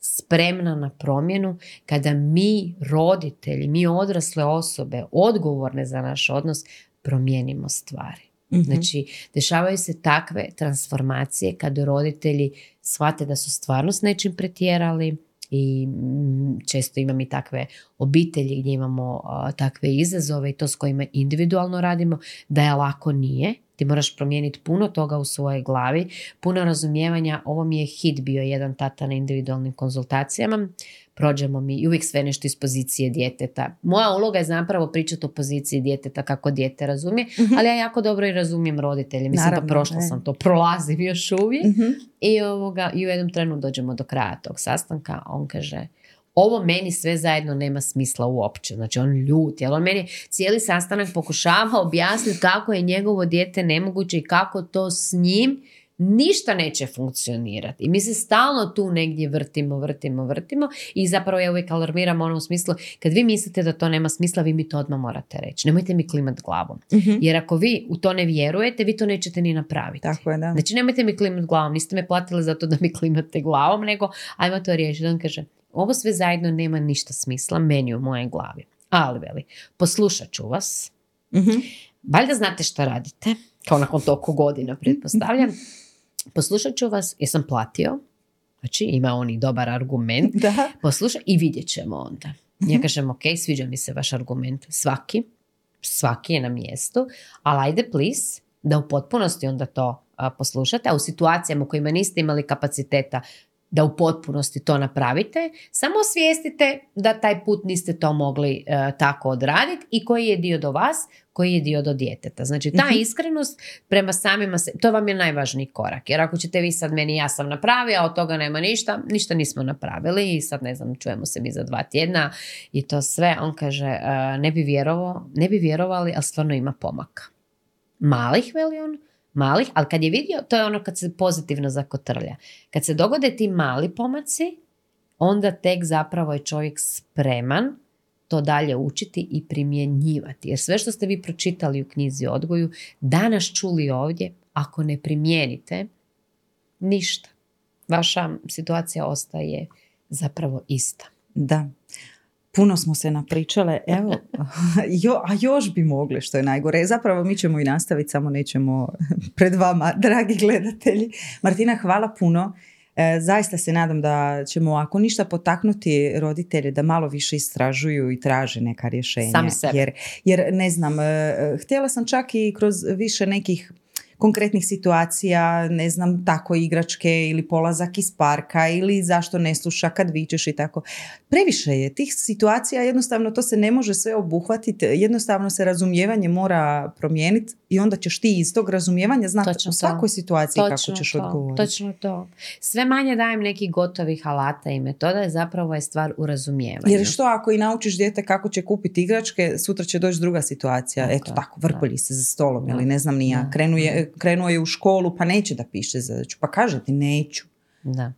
spremna na promjenu kada mi roditelji, mi odrasle osobe odgovorne za naš odnos promijenimo stvari. Mhm. Znači, dešavaju se takve transformacije kad roditelji shvate da su stvarno s nečim pretjerali i mm, često imam i takve obitelji gdje imamo takve izazove i to s kojima individualno radimo, da je lako nije. Ti moraš promijeniti puno toga u svojoj glavi, puno razumijevanja. Ovo mi je hit bio jedan tata na individualnim konzultacijama. Prođemo mi i uvijek sve nešto iz pozicije djeteta. Moja uloga je zapravo pričati o poziciji djeteta kako dijete razumije, ali ja jako dobro i razumijem roditelje. Mislim Naravno, da prošla e. sam to, prolazim još uvijek. Mhm. I, ovoga, I u jednom trenu dođemo do kraja tog sastanka. On kaže, ovo meni sve zajedno nema smisla uopće. Znači on ljut, jer on meni cijeli sastanak pokušava objasniti kako je njegovo dijete nemoguće i kako to s njim ništa neće funkcionirati. I mi se stalno tu negdje vrtimo, vrtimo, vrtimo i zapravo ja uvijek alarmiram ono u smislu kad vi mislite da to nema smisla, vi mi to odmah morate reći. Nemojte mi klimat glavom. Mhm. Jer ako vi u to ne vjerujete, vi to nećete ni napraviti. Tako je, da. Znači nemojte mi klimat glavom, niste me platili zato da mi klimate glavom, nego ajmo to riješiti. On kaže, ovo sve zajedno nema ništa smisla meni u mojoj glavi. Ali veli, poslušat ću vas, Mhm. valjda znate šta radite, kao nakon toliko godina pretpostavljam. Poslušat ću vas, jesam platio, znači ima on i dobar argument, Da. poslušaj i vidjet ćemo onda. Ja kažem, ok, sviđa mi se vaš argument. Svaki, svaki je na mjestu, ali ajde please da u potpunosti onda to a, poslušate, a u situacijama u kojima niste imali kapaciteta da u potpunosti to napravite, samo osvijestite da taj put niste to mogli e, tako odraditi i koji je dio do vas, koji je dio do djeteta. Znači ta Mhm. iskrenost prema samima se, to vam je najvažniji korak. Jer ako ćete vi sad meni ja sam napravio, a od toga nema ništa, ništa nismo napravili i sad ne znam, čujemo se mi za dva tjedna i to sve. On kaže, e, ne bi vjerovao, ne bi vjerovali, ali stvarno ima pomaka. Malih, veli on, malih, ali kad je vidio, to je ono kad se pozitivno zakotrlja. Kad se dogode ti mali pomaci, onda tek zapravo je čovjek spreman to dalje učiti i primjenjivati. Jer sve što ste vi pročitali u knjizi odgoju, danas čuli ovdje, ako ne primijenite, ništa. Vaša situacija ostaje zapravo ista. Da. Puno smo se napričale, evo, jo, a još bi mogli, što je najgore. Zapravo mi ćemo i nastaviti, samo nećemo pred vama, dragi gledatelji. Martina, hvala puno. E, zaista se nadam da ćemo, ako ništa, potaknuti roditelje da malo više istražuju i traže neka rješenja. Sami sebe. Jer, jer ne znam, e, htjela sam čak i kroz više nekih konkretnih situacija, ne znam, tako igračke ili polazak iz parka ili zašto ne sluša kad vičeš i tako. Previše je tih situacija, jednostavno to se ne može sve obuhvatiti, jednostavno se razumijevanje mora promijeniti i onda ćeš ti iz tog razumijevanja znati u to. svakoj situaciji kako Točno ćeš to, odgovoriti. Točno to. Sve manje dajem nekih gotovih alata i metoda je zapravo je stvar u razumijevanju. Jer što ako i naučiš dijete kako će kupiti igračke, sutra će doći druga situacija. Tako Eto tako, vrpolji se za stolom Da. ili ne znam ni ja. Je, krenuo je u školu pa neće da piše zadaću. Pa kaže ti neću. Da.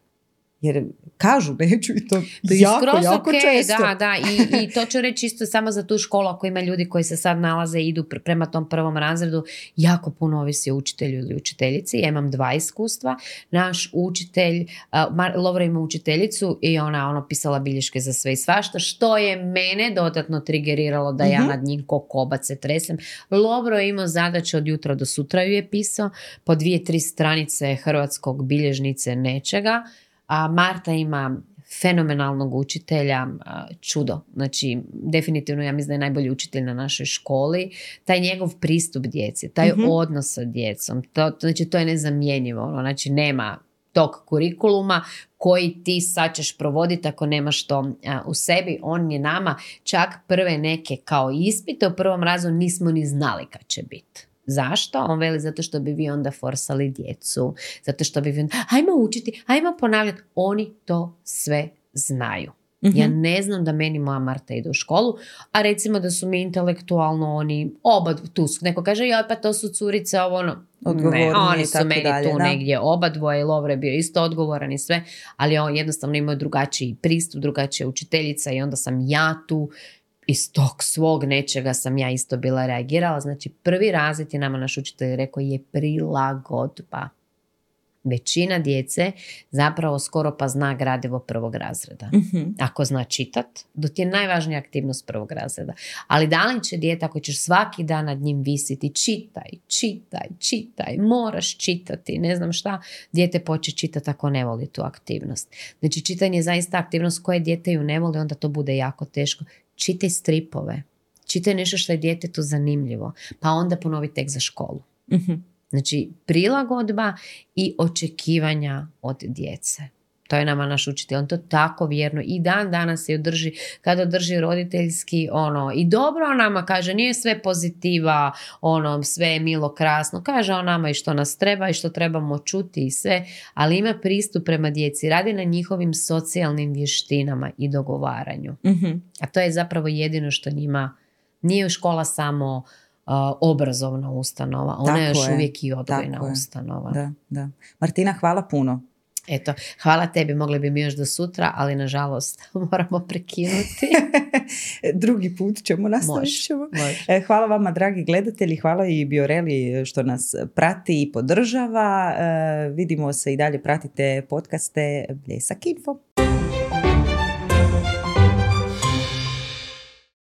Jer kažu neću i to, je jako, skroz jako okej, često. Da, da. I, I to ću reći isto samo za tu školu ako ima ljudi koji se sad nalaze i idu pr- prema tom prvom razredu. Jako puno ovisi o učitelju ili učiteljici. Ja imam dva iskustva. Naš učitelj, Mar- Lovra ima učiteljicu i ona ono pisala bilješke za sve i svašta, što je mene dodatno trigeriralo da ja Mhm. nad njim ko kobac se tresem. Lovro je imao zadaće od jutra do sutra ju je pisao, po dvije, tri stranice hrvatskog bilježnice nečega, a Marta ima fenomenalnog učitelja, čudo. Znači, definitivno ja mislim da je najbolji učitelj na našoj školi. Taj njegov pristup djeci, taj Mhm. odnos sa djecom, to, to- znači to je nezamjenjivo. Ono, znači nema tog kurikuluma koji ti sad ćeš provoditi ako nemaš to a, u sebi. On je nama čak prve neke kao ispite u prvom razu nismo ni znali kad će biti. Zašto? On veli zato što bi vi onda forsali djecu, zato što bi vi onda, ajmo učiti, ajmo ponavljati. Oni to sve znaju. Ja ne znam da meni moja Marta ide u školu, a recimo da su mi intelektualno oni oba tu su. Neko kaže, joj pa to su curice, ovo ono. Ne, oni su meni dalje, tu da. negdje oba dvoje, Lovre je bio isto odgovoran i sve, ali on jednostavno imao drugačiji pristup, drugačija učiteljica i onda sam ja tu iz tog svog nečega sam ja isto bila reagirala. Znači prvi razred je nama naš učitelj rekao je prilagodba. Većina djece zapravo skoro pa zna gradivo prvog razreda. Mhm. Ako zna čitat, to ti je najvažnija aktivnost prvog razreda. Ali da li će dijete ako ćeš svaki dan nad njim visiti, čitaj, čitaj, čitaj, moraš čitati, ne znam šta, dijete poče čitati ako ne voli tu aktivnost. Znači čitanje je zaista aktivnost koje dijete ju ne voli, onda to bude jako teško. Čitaj stripove, čitaj nešto što je djetetu zanimljivo, pa onda ponovi tek za školu. Mhm. Znači, prilagodba i očekivanja od djece. To je nama naš učitelj. On to tako vjerno i dan danas je održi, kada održi roditeljski, ono, i dobro on nama kaže, nije sve pozitiva, ono, sve je milo, krasno. Kaže on nama i što nas treba i što trebamo čuti i sve, ali ima pristup prema djeci, radi na njihovim socijalnim vještinama i dogovaranju. Mhm. A to je zapravo jedino što njima, nije škola samo uh, obrazovna ustanova, ona je još je, uvijek i odgojna tako je. ustanova. Da, da. Martina, hvala puno. Eto, hvala tebi, mogli bi mi još do sutra, ali nažalost moramo prekinuti. Drugi put ćemo, nastavit Može, ćemo. može. E, Hvala vama dragi gledatelji, hvala i Bioreli što nas prati i podržava. E, vidimo se i dalje, pratite podcaste Bljesak Info.